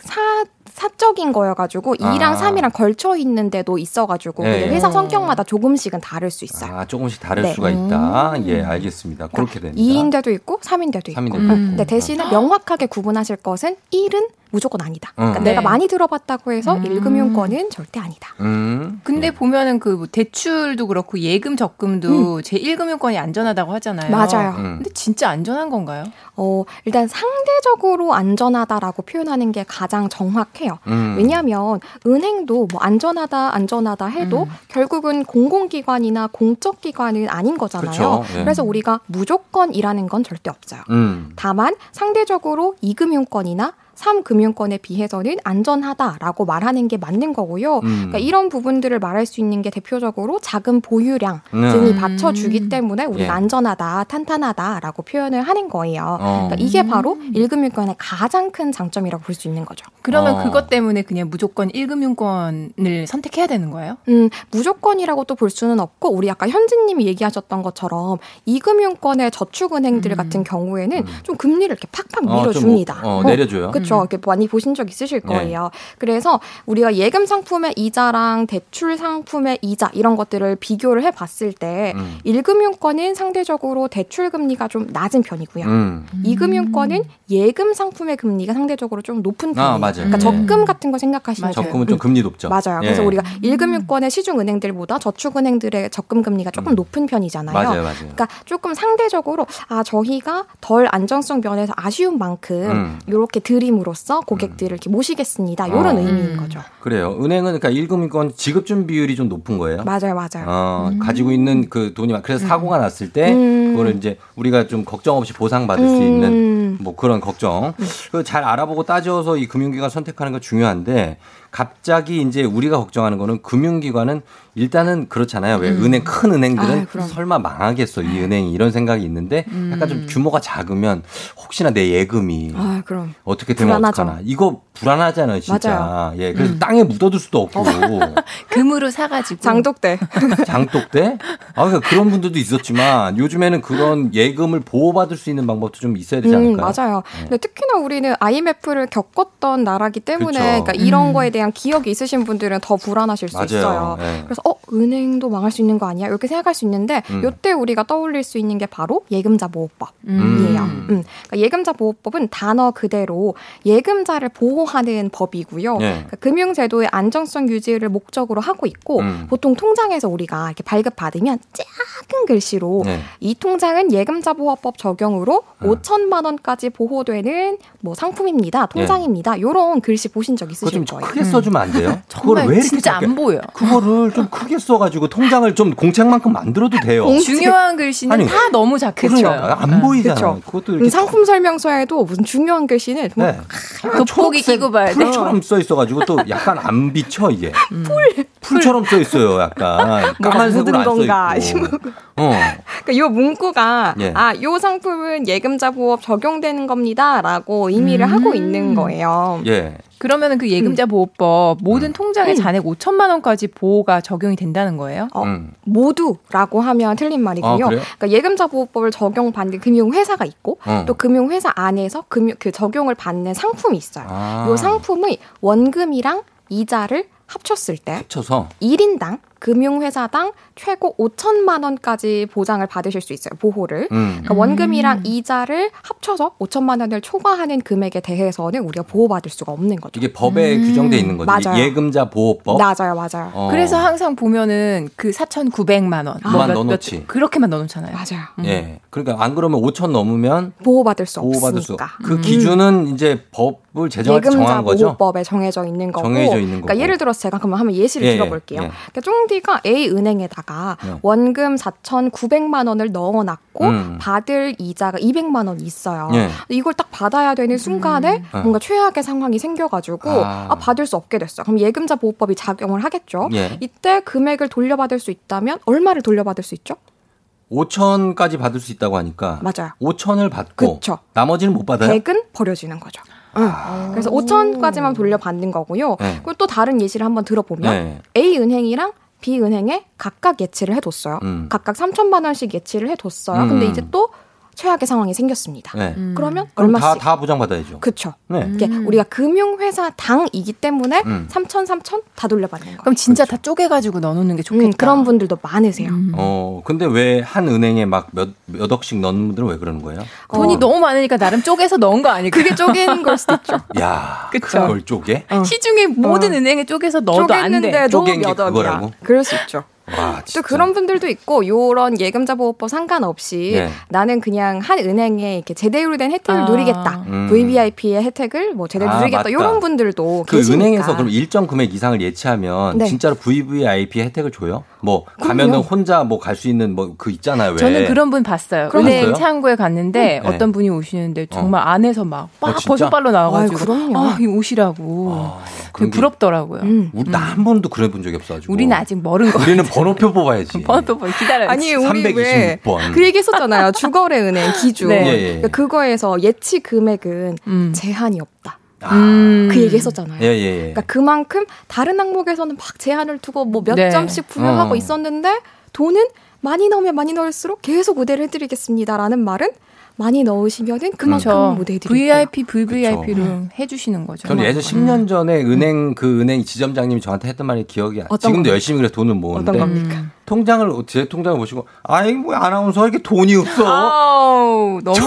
사, 사적인 거여가지고 아. 2랑 3이랑 걸쳐 있는 데도 있어가지고 예, 예. 회사 성격마다 조금씩은 다를 수 있어요. 아, 조금씩 다를 네. 수가 있다. 예, 알겠습니다. 그렇게 됩니다. 2인 데도 있고 3인 데도 있고. 3인 데도 음. 있고. 근데 대신에 명확하게 구분하실 것은 1은 무조건 아니다. 그러니까 음. 내가 네. 많이 들어봤다고 해서 음. 1금융권은 절대 아니다. 음. 근데 보면은 그 뭐 대출도 그렇고 예금 적금도 제 1금융권이 안전하다고 하잖아요. 맞아요. 음. 근데 진짜 안전한 건가요? 어, 일단 상대적으로 안전하다라고 표현하는 게 가장 정확해요. 음. 왜냐하면 은행도 뭐 안전하다 안전하다 해도 음. 결국은 공공기관이나 공적기관은 아닌 거잖아요. 그렇죠. 예. 그래서 우리가 무조건이라는 건 절대 없어요. 음. 다만 상대적으로 2금융권이나 3금융권에 비해서는 안전하다라고 말하는 게 맞는 거고요. 음. 그러니까 이런 부분들을 말할 수 있는 게 대표적으로 작은 보유량 음. 등이 음. 받쳐주기 때문에 우리가 예. 안전하다, 탄탄하다라고 표현을 하는 거예요. 어. 그러니까 이게 바로 1금융권의 가장 큰 장점이라고 볼 수 있는 거죠. 그러면 어. 그것 때문에 그냥 무조건 1금융권을 선택해야 되는 거예요? 음, 무조건이라고 또 볼 수는 없고 우리 아까 현진님이 얘기하셨던 것처럼 2금융권의 저축은행들 음. 같은 경우에는 음. 좀 금리를 이렇게 팍팍 어, 좀 밀어줍니다. 뭐, 어, 내려줘요. 그렇죠. 그쵸. 이렇게 많이 보신 적 있으실 네. 거예요. 그래서 우리가 예금 상품의 이자랑 대출 상품의 이자 이런 것들을 비교를 해봤을 때 음. 1금융권은 상대적으로 대출 금리가 좀 낮은 편이고요. 음. 2금융권은 예금 상품의 금리가 상대적으로 좀 높은 편이에요. 아, 맞아요. 그러니까 네. 적금 같은 거 생각하시면 돼요. 적금은 좀 음. 금리 높죠. 맞아요. 예. 그래서 우리가 1금융권의 시중은행들보다 저축은행들의 적금 금리가 조금 높은 편이잖아요. 음. 맞아요, 맞아요. 그러니까 조금 상대적으로 아 저희가 덜 안정성 면에서 아쉬운 만큼 음. 이렇게 드림 으로써 고객들을 이렇게 모시겠습니다. 이런 어. 의미인 거죠. 그래요. 은행은 그러니까 1금융권 지급준 비율이 좀 높은 거예요. 맞아요, 맞아요. 어, 가지고 있는 그 돈이 많- 그래서 사고가 났을 때 음. 그거를 이제 우리가 좀 걱정 없이 보상받을 수 음. 있는 뭐 그런 걱정. 그잘 알아보고 따져서 이 금융기관 선택하는 거 중요한데 갑자기 이제 우리가 걱정하는 거는 금융기관은 일단은 그렇잖아요. 왜 음. 은행 큰 은행들은 아유, 그럼. 설마 망하겠어 이 은행이 이런 생각이 있는데 약간 좀 규모가 작으면 혹시나 내 예금이 아, 그럼. 어떻게 되면 불안하죠. 어떡하나. 이거 불안하잖아요, 진짜. 맞아요. 예. 그래서 땅에 묻어둘 수도 없고. (laughs) 금으로 사가지고 장독대. (laughs) 장독대? 아, 그러니까 그런 분들도 있었지만 요즘에는 그런 예금을 보호받을 수 있는 방법도 좀 있어야 되지 음, 않을까요? 맞아요. 근데 특히나 우리는 IMF를 겪었던 나라기 때문에 그쵸. 그러니까 이런 음. 거에 대한 기억이 있으신 분들은 더 불안하실 수 맞아요. 있어요. 네. 그래서 어 은행도 망할 수 있는 거 아니야? 이렇게 생각할 수 있는데 음. 이때 우리가 떠올릴 수 있는 게 바로 예금자 보호법이에요. 음. 음. 그러니까 예금자 보호법은 단어 그대로 예금자를 보호하는 법이고요. 예. 그러니까 금융제도의 안정성 유지를 목적으로 하고 있고 음. 보통 통장에서 우리가 이렇게 발급 받으면 작은 글씨로 네. 이 통장은 예금자 보호법 적용으로 5천만 원까지 보호되는 뭐 상품입니다. 통장입니다. 이런 글씨 보신 적 네. 있으실 좀 거예요. 크게 써주면 안 돼요? (laughs) 정말 그거를 왜 이렇게 진짜 작게- 안 보여. 그거를 좀 크게 써가지고 통장을 좀 공책만큼 만들어도 돼요. 중요한 글씨는 아니, 다 너무 작게 그렇죠. 써요. 안 보이잖아. 그쵸. 그것도 음, 이렇게 상품 설명서에도 무슨 중요한 글씨는 뭐 네. 돋보기 끼고 봐야 돼. 풀처럼 써 있어가지고 또 약간 안 비쳐 이게. 풀. 풀처럼 써 있어요. 약간 까만색으로 안 건가 있고. 싶고. 어. 그러니까 이 문구가 예. 아, 요 상품은 예금자 보호법 적용되는 겁니다라고 의미를 음. 하고 있는 거예요. 예. 그러면은 그 예금자 보호법 모든 통장에 잔액 5천만 원까지 보호가 적용이 된다는 거예요? 어, 음. 모두라고 하면 틀린 말이고요. 아? 그러니까 예금자 보호법을 적용받는 금융회사가 있고 어. 또 금융회사 안에서 금융 그 적용을 받는 상품이 있어요. 아. 요 상품의 원금이랑 이자를 합쳤을 때 합쳐서 1인당 금융회사당 최고 5천만 원까지 보장을 받으실 수 있어요. 보호를. 음. 그러니까 원금이랑 이자를 합쳐서 5천만 원을 초과하는 금액에 대해서는 우리가 보호받을 수가 없는 거죠. 이게 법에 규정돼 있는 거죠. 맞아요. 예금자 보호법. 맞아요, 맞아요. 어. 그래서 항상 보면은 그 4,900만 원. 뭐 몇- 넣어놓지. 몇- 그렇게만 넣어놓잖아요. 맞아요. 예. 그러니까 안 그러면 5천 넘으면 보호받을 수 보호받을 수. 없으니까. 그 음. 기준은 이제 법을 제정할 때 예금자 정한 거죠. 보호법에 정해져 있는 거고. 정해져 있는 그러니까 거고. 예를 들어서 제가 그러면 한번 예시를 예, 예, 들어볼게요. 예. 그러니까 쫑디가 A 은행에다가 네. 원금 4,900만 원을 넣어놨고 음. 받을 이자가 200만 원이 있어요. 예. 이걸 딱 받아야 되는 순간에 음. 뭔가 최악의 상황이 생겨가지고 아. 아. 받을 수 없게 됐어. 그럼 예금자 보호법이 작용을 하겠죠. 예. 이때 금액을 돌려받을 수 있다면 얼마를 돌려받을 수 있죠? 5천까지 받을 수 있다고 하니까 맞아요. 5천을 받고 그쵸. 나머지는 못 받아요. 100은 버려지는 거죠. 응. 그래서 5천까지만 돌려받는 거고요. 네. 그리고 또 다른 예시를 한번 들어보면 네. A 은행이랑 B 은행에 각각 예치를 해뒀어요. 음. 각각 3천만 원씩 예치를 해뒀어요. 음. 근데 이제 또 최악의 상황이 생겼습니다. 네. 그러면 그럼 다, 얼마씩? 다 보장받아야죠. 그쵸. 네. 이게 우리가 금융회사 당이기 때문에 음. 3천, 3천 다 돌려받는 거예요. 그럼 진짜 다 쪼개가지고 넣어놓는 게 좋겠다. 음, 그런 분들도 많으세요. 어, 근데 왜 한 은행에 막 몇, 몇 억씩 넣는 분들은 왜 그러는 거예요? 돈이 너무 많으니까 나름 쪼개서 넣은 거 아닐까? 그게 쪼갠 걸 수도 있죠. (laughs) 야, 그쵸. 그걸 쪼개? 시중에 모든 은행에 쪼개서 넣어도 안 돼. 쪼갠 게. 그거라고? 그럴 수 있죠. 와, 또 진짜. 그런 분들도 있고 요런 예금자 보호법 상관없이 네. 나는 그냥 한 은행에 이렇게 제대로 된 혜택을 아. 누리겠다. 음. VVIP의 혜택을 뭐 제대로 아, 누리겠다. 맞다. 요런 분들도 그 계시니까. 은행에서 그럼 일정 금액 이상을 예치하면 네. 진짜로 VVIP 혜택을 줘요? 뭐 가면은 그럼요. 혼자 뭐 갈 수 있는 뭐 그 있잖아요. 왜? 저는 그런 분 봤어요. 은행 봤어요? 창구에 갔는데 네. 어떤 분이 오시는데 정말 안에서 막 어, 막 진짜? 버섯발로 나와가지고. 아, 이 옷이라고 되게 게- 부럽더라고요. 음. 우리 나 한 번도 그래 본 적이 없어가지고. 우리는 아직 멀은 거. 우리는 번호표 뽑아야지. (laughs) 번호표 기다려야지. 아니 우리 왜 326번. 그 얘기 했었잖아요. 주거래 은행 기준. (laughs) 네. 예, 예. 그러니까 그거에서 예치 금액은 음. 제한이 없다. 음. 그 얘기 했었잖아요. 예, 예, 예. 그러니까 그만큼 다른 항목에서는 막 제한을 두고 뭐몇 네. 점씩 부여하고 어. 있었는데 돈은 많이 넣으면 많이 넣을수록 계속 우대를 해드리겠습니다라는 말은 많이 넣으시면은 그만큼 그렇죠. 무대 해드릴게요. VIP, VVIP로 해주시는 거죠. 저는 예전 10년 전에 은행 그 은행 지점장님이 저한테 했던 말이 기억이 안. 지금도 겁니까? 열심히 그래 돈을 모으는데 어떤 겁니까? 통장을 제 통장을 보시고 아이 뭐 아나운서 이렇게 돈이 없어. 아우, 너무해.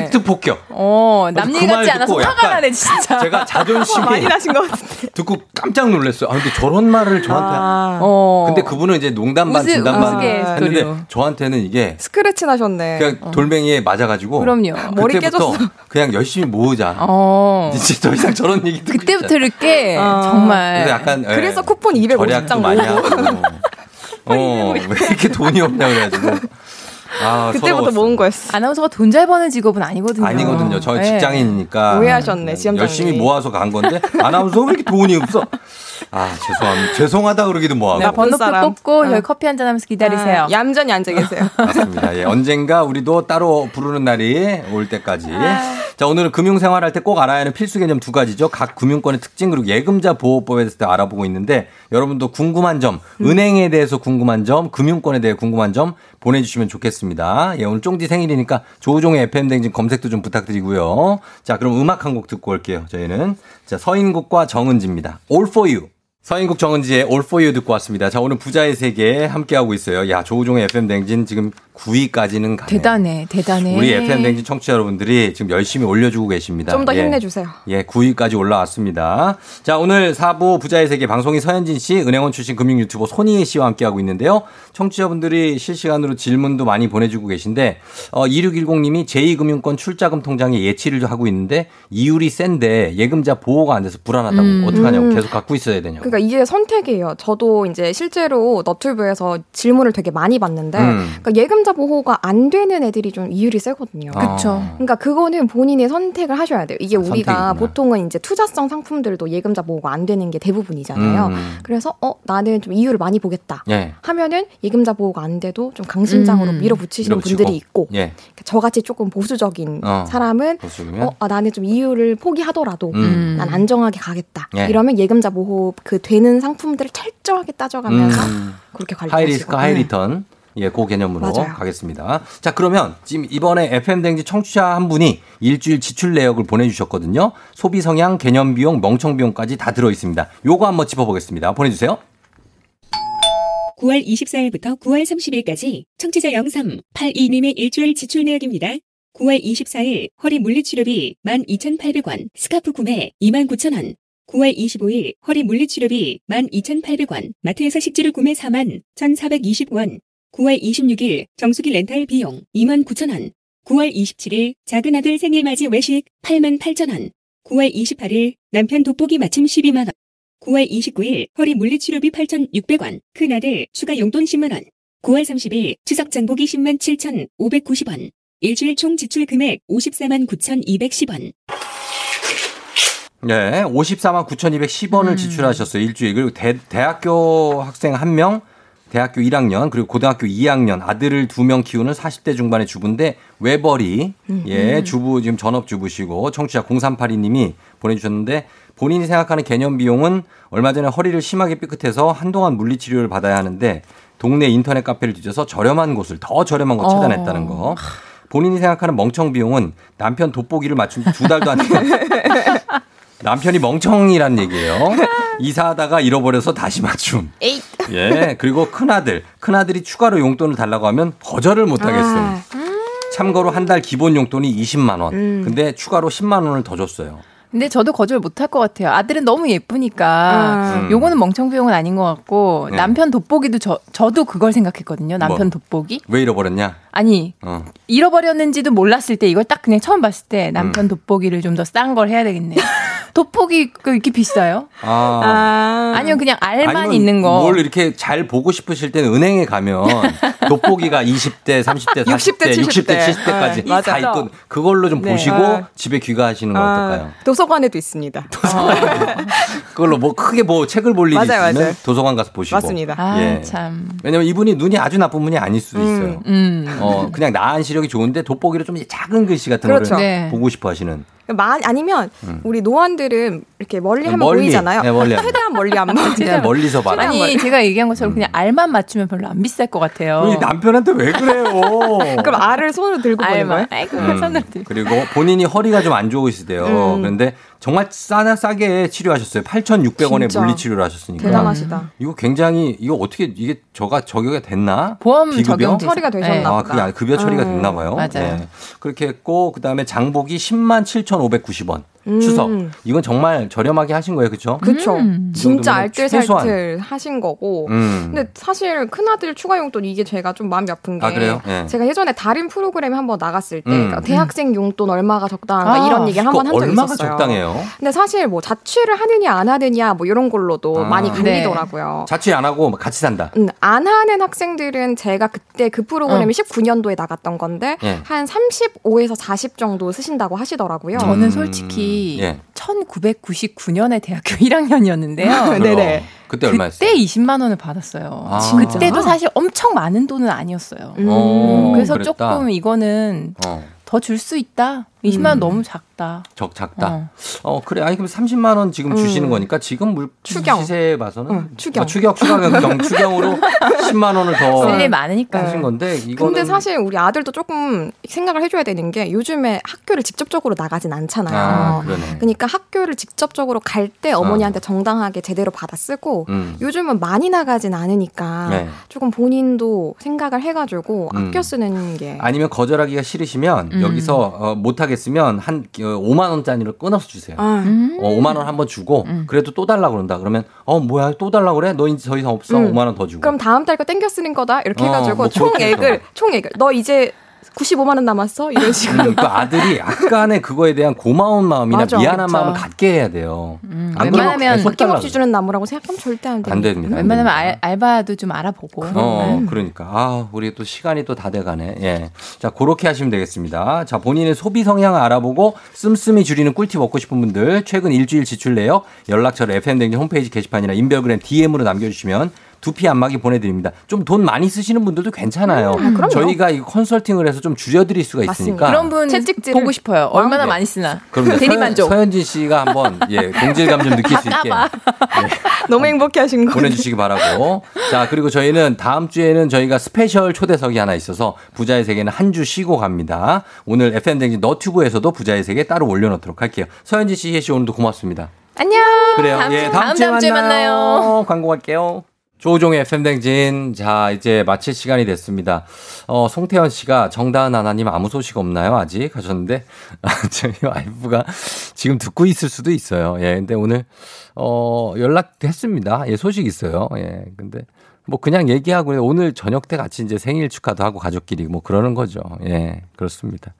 팩트 폭격. 어, 남일 그말 같지 않아서 화가 약간 나네, 진짜. 제가 자존심이 많이 나신 것 같은데. 듣고 깜짝 놀랐어요. 아 근데 저런 말을 저한테. 아, 어. 근데 그분은 이제 농담 반 진담 반 했는데. 저한테는 이게 스크래치 나셨네. 그냥 돌멩이에 맞아가지고. 그럼요. 머리 깨졌어. 그냥 열심히 모으자. 어. 이제 더 이상 저런 얘기 듣고 그때부터 이렇게 아. 정말. 그래서 약간 예, 그래서 쿠폰 250장 절약도 많이 하고. 어, (laughs) 왜 이렇게 돈이 없냐 그래가지고. 아, 그때부터. 모은 거였어. 아나운서가 돈 잘 버는 직업은 아니거든요. 아니거든요. 저 네. 직장인이니까. 오해하셨네, 지점장님이. 열심히 모아서 간 건데 아나운서 왜 이렇게 돈이 없어? 아 죄송합니다. 죄송하다 그러기도 뭐하고. 네, 번호표 사람. 뽑고 어. 저희 커피 한 잔 하면서 기다리세요. 아, 얌전히 앉아 계세요. 맞습니다. 예, 언젠가 우리도 따로 부르는 날이 올 때까지. 자, 오늘은 금융 생활 할 때 꼭 알아야 하는 필수 개념 두 가지죠. 각 금융권의 특징 그리고 예금자 보호법에 대해서 알아보고 있는데 여러분도 궁금한 점, 은행에 대해서 궁금한 점, 금융권에 대해 궁금한 점 보내주시면 좋겠습니다. 예, 오늘 쫑디 생일이니까 조우종의 FM댕진 검색도 좀 부탁드리고요. 자, 그럼 음악 한 곡 듣고 올게요. 저희는. 자, 서인국과 정은지입니다. All for you. 서인국 정은지의 All for you 듣고 왔습니다. 자, 오늘 부자의 세계 함께하고 있어요. 야, 조우종의 FM댕진 지금 9위까지는 가네. 대단해, 대단해. 우리 FM 댕진 청취자 여러분들이 지금 열심히 올려주고 계십니다. 좀더 예. 힘내주세요. 예, 9위까지 올라왔습니다. 자, 오늘 4부 부자의 세계 방송인 서현진 씨, 은행원 출신 금융 유튜버 손희애 씨와 함께하고 있는데요. 청취자분들이 실시간으로 질문도 많이 보내주고 계신데, 어, 2610님이 제2금융권 출자금 통장에 예치를 하고 있는데, 이율이 센데 예금자 보호가 안 돼서 불안하다고. 음. 어떡하냐고. 음. 계속 갖고 있어야 되냐고. 그러니까 이게 선택이에요. 저도 이제 실제로 너튜브에서 질문을 되게 많이 받는데, 음. 그러니까 예금자 보호가 안 되는 애들이 좀 이율이 세거든요. 그쵸. 그러니까 그거는 본인의 선택을 하셔야 돼요. 이게 우리가 선택이구나. 보통은 이제 투자성 상품들도 예금자 보호가 안 되는 게 대부분이잖아요. 음. 그래서 어 나는 좀 이율을 많이 보겠다. 예. 하면은 예금자 보호가 안 돼도 좀 강심장으로 음. 밀어붙이시는 밀어붙이고. 분들이 있고 예. 저같이 조금 보수적인 어. 사람은 보수적이면? 어, 아, 나는 좀 이율을 포기하더라도 음. 난 안정하게 가겠다. 예. 이러면 예금자 보호 그 되는 상품들을 철저하게 따져가면서 음. 그렇게 관리하시고. High risk high 네. return. 예, 그 개념으로 맞아요. 가겠습니다. 자, 그러면 지금 이번에 FM 댕지 청취자 한 분이 일주일 지출 내역을 보내주셨거든요. 소비 성향, 개념 비용, 멍청 비용까지 다 들어 있습니다. 요거 한번 짚어보겠습니다. 보내주세요. 9월 24일부터 9월 30일까지 청취자 0382님의 일주일 지출 내역입니다. 9월 24일 허리 물리치료비 12,800원, 스카프 구매 29,000원. 9월 25일 허리 물리치료비 12,800원, 마트에서 식재료 구매 4만 1,420원. 9월 26일 정수기 렌탈 비용 29,000원. 9월 27일 작은 아들 생일 맞이 외식 8만 8천원. 9월 28일 남편 돋보기 마침 12만원. 9월 29일 허리 물리치료비 8,600원, 큰아들 추가 용돈 10만원. 9월 30일 추석 장보기 10만 7,590원. 일주일 총 지출 금액 54만 9,210원. 네, 54만 9,210원을 지출하셨어요. 일주일. 그리고 대, 대학교 학생 한 명, 대학교 1학년, 그리고 고등학교 2학년, 아들을 두 명 키우는 40대 중반의 주부인데, 외벌이, 예, 주부, 지금 전업 주부시고, 청취자 0382님이 보내주셨는데, 본인이 생각하는 개념 비용은 얼마 전에 허리를 심하게 삐끗해서 한동안 물리치료를 받아야 하는데, 동네 인터넷 카페를 뒤져서 저렴한 곳을, 더 저렴한 곳 찾아냈다는 거. 본인이 생각하는 멍청 비용은 남편 돋보기를 맞춘 지두 달도 안 된. (laughs) 남편이 멍청이란 얘기예요. (laughs) 이사하다가 잃어버려서 다시 맞춤. 예. 그리고 큰아들. 큰아들이 추가로 용돈을 달라고 하면 거절을 못 하겠음. 아. 참고로 한 달 기본 용돈이 20만 원. 음. 근데 추가로 10만 원을 더 줬어요. 근데 저도 거절 못할 것 같아요. 아들은 너무 예쁘니까 음. 요거는 멍청 비용은 아닌 것 같고 네. 남편 돋보기도 저 저도 그걸 생각했거든요. 남편 뭐? 돋보기. 왜 잃어버렸냐? 아니 어. 잃어버렸는지도 몰랐을 때 이걸 딱 그냥 처음 봤을 때 남편 음. 돋보기를 좀 더 싼 걸 해야 되겠네. (laughs) 돋보기 그 이렇게 비싸요? 아. 아니면 그냥 알만 있는 거. 뭘 이렇게 잘 보고 싶으실 때는 은행에 가면 돋보기가 20대, 30대, 40대, 60대, 60대, 70대. 70대까지 네, 다. 있고 그걸로 좀 네. 보시고 아. 집에 귀가하시는 건 어떨까요? 아, 도서관에도 있습니다. (laughs) 그걸로 뭐 크게 뭐 책을 볼 일이 맞아요, 있으면 맞아요. 도서관 가서 보시고. 맞습니다. 아, 예. 참. 왜냐면 이분이 눈이 아주 나쁜 분이 아닐 수도 있어요. 음. 어, 그냥 나한 시력이 좋은데 돋보기로 좀 작은 글씨 같은 그렇죠. 거를 네. 보고 싶어 하시는. 많이 아니면 음. 우리 노안들은 이렇게 멀리 하면 멀리. 보이잖아요. 네, 멀리. (laughs) 최대한 멀리 안 봐. 최대한 멀리서 봐라. 아니 제가 얘기한 것처럼 그냥 알만 맞추면 별로 안 비쌀 것 같아요. 우리 남편한테 왜 그래요? (laughs) 그럼 알을 손으로 들고 보는 거예요? 아이고 음, 손으로 들고. 그리고 본인이 허리가 좀 안 좋으시대요. 음. 그런데 정말 싸나 싸게 치료하셨어요. 8,600원에 진짜. 물리 치료를 하셨으니까. 대단하시다. 이거 굉장히 이거 어떻게 이게 저가 적용이 됐나? 보험 비급여? 적용 처리가 되셨나 아, 보다. 그게 아니- 급여 처리가 음, 됐나 봐요. 맞아요. 그렇게 했고 그다음에 장복이 10만 7,590원. 음. 추석. 이건 정말 저렴하게 하신 거예요. 그렇죠? 그쵸. 음. 진짜. 알뜰살뜰 하신 거고. 음. 근데 사실 큰 아들 추가 용돈 이게 제가 좀 마음이 아픈 게. 아, 그래요? 예. 제가 예전에 다른 프로그램에 한번 나갔을 때 음. 그러니까 대학생 용돈 얼마가 적당한가 아, 이런 얘기를 한번 한 적이 얼마가 있었어요. 적당해요? 근데 사실 뭐 자취를 하느냐 안 하느냐 뭐 이런 걸로도 아. 많이 네. 갈리더라고요. 자취 안 하고 같이 산다. 음, 안 하는 학생들은 제가 그때 그 프로그램이 어. 19년도에 나갔던 건데 예. 한 35에서 40 정도 쓰신다고 하시더라고요. 저는 음, 솔직히 예. 1999년에 대학교 (laughs) 1학년이었는데요. 네네. 어, 그때 얼마였어요? 그때 20만 원을 받았어요. 아. 그때도 사실 엄청 많은 돈은 아니었어요. 음. 어, 그래서 그랬다. 조금 이거는 어, 더줄 수 있다. 20만 원 너무 작다. 적 작다. 어. 어 그래 아니 그럼 30만 원 지금 주시는 음. 거니까 지금 물 추경. 시세에 봐서는 응, 추경. 어, 추경 추경 추경으로 10만 원을 더쓸일 많으니까. 하신 건데 이거는 근데 사실 우리 아들도 조금 생각을 해 줘야 되는 게 요즘에 학교를 직접적으로 나가진 않잖아요. 아. 그러니까 학교를 직접적으로 갈 때 어머니한테 정당하게 제대로 받아 쓰고 음. 요즘은 많이 나가진 않으니까 네. 조금 본인도 생각을 해 가지고 음. 아껴 쓰는 게 아니면 거절하기가 싫으시면 음. 여기서 어, 못 하 겠으면 한 어, 5만 원짜리를 끊어서 주세요. 아, 음. 어, 5만 원 한번 주고 음. 그래도 또 달라 그런다. 그러면 어 뭐야 또 달라 그래? 너 이제 더 이상 없어. 음. 5만 원 더 주고. 그럼 다음 달 거 땡겨 쓰는 거다 이렇게 어, 해가지고 뭐 그렇게 총액을. 총액을 너 이제 95만 원 남았어 이런 식으로 음, 그 아들이 약간의 그거에 대한 고마운 마음이나 맞아, 미안한 그쵸. 마음을 갖게 해야 돼요. 음, 안 웬만하면 아낌없이 주는 나무라고 생각하면 절대 안 돼요. 안 됩니다. 안 웬만하면 됩니다. 알, 알바도 좀 알아보고. 어, 네. 그러니까. 아, 우리 또 시간이 또 다 돼가네. 예. 자, 그렇게 하시면 되겠습니다. 자, 본인의 소비 성향을 알아보고 씀씀이 줄이는 꿀팁 얻고 싶은 분들, 최근 일주일 지출 내역, 연락처를 FM댕진 홈페이지 게시판이나 인별그램 DM으로 남겨주시면 두피 안마기 보내드립니다. 좀 돈 많이 쓰시는 분들도 괜찮아요. 음, 그럼요. 저희가 이 컨설팅을 해서 좀 줄여드릴 수가 있으니까. 그런 분 채찍질을- 보고 싶어요. 얼마나 네. 많이 쓰나. 그럼 이제 대리 만족. 서현, 서현진 씨가 한번 예, (laughs) 동질감 좀 느낄 수 있게 까봐. (laughs) 너무 행복해 하신 거 보내주시기 바라고. 자, 그리고 저희는 다음 주에는 저희가 스페셜 초대석이 하나 있어서 부자의 세계는 한 주 쉬고 갑니다. 오늘 FM댕진 너튜브에서도 부자의 세계 따로 올려놓도록 할게요. 서현진 씨, 혜씨 오늘도 고맙습니다. 안녕. 그래요. 다음, 예, 주, 다음, 다음, 주에 다음 주에 만나요. 만나요. 광고 갈게요. 조우종의 FM댕진. 자, 이제 마칠 시간이 됐습니다. 어, 송태현 씨가 정다은 하나님 아무 소식 없나요? 아직 하셨는데, (laughs) 아, 저희 와이프가 지금 듣고 있을 수도 있어요. 예, 근데 오늘, 어, 연락했습니다. 예, 소식 있어요. 예, 근데 뭐 그냥 얘기하고 오늘 저녁 때 같이 이제 생일 축하도 하고 가족끼리 뭐 그러는 거죠. 예, 그렇습니다.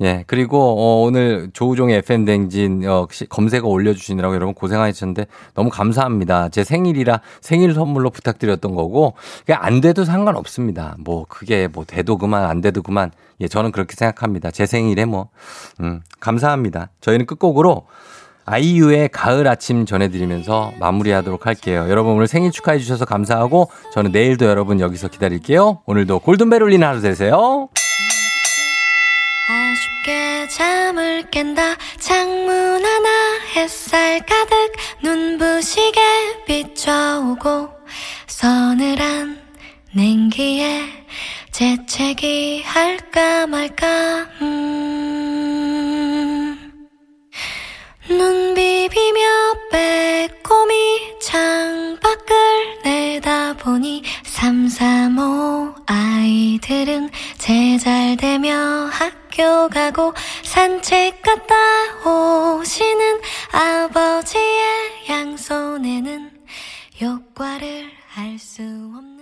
예, 그리고 어, 오늘 조우종의 FM 댕진 어, 검색어 올려주시느라고 여러분 고생하셨는데 너무 감사합니다. 제 생일이라 생일 선물로 부탁드렸던 거고 그게 안 돼도 상관없습니다. 뭐 그게 뭐 돼도 그만 안 돼도 그만 예, 저는 그렇게 생각합니다. 제 생일에 뭐 음, 감사합니다. 저희는 끝곡으로 아이유의 가을 아침 전해드리면서 마무리하도록 할게요. 여러분 오늘 생일 축하해 주셔서 감사하고 저는 내일도 여러분 여기서 기다릴게요. 오늘도 골든벨 울리는 하루 되세요. 잠을 깬다 창문 하나 햇살 가득 눈부시게 비춰오고 서늘한 냉기에 재채기 할까 말까 음. 눈 비비며 빼꼼히 창밖을 내다보니 삼삼오 아이들은 제잘되며 학 학교 가고 산책 갔다 오시는 아버지의 양손에는 효과를 알 수 없는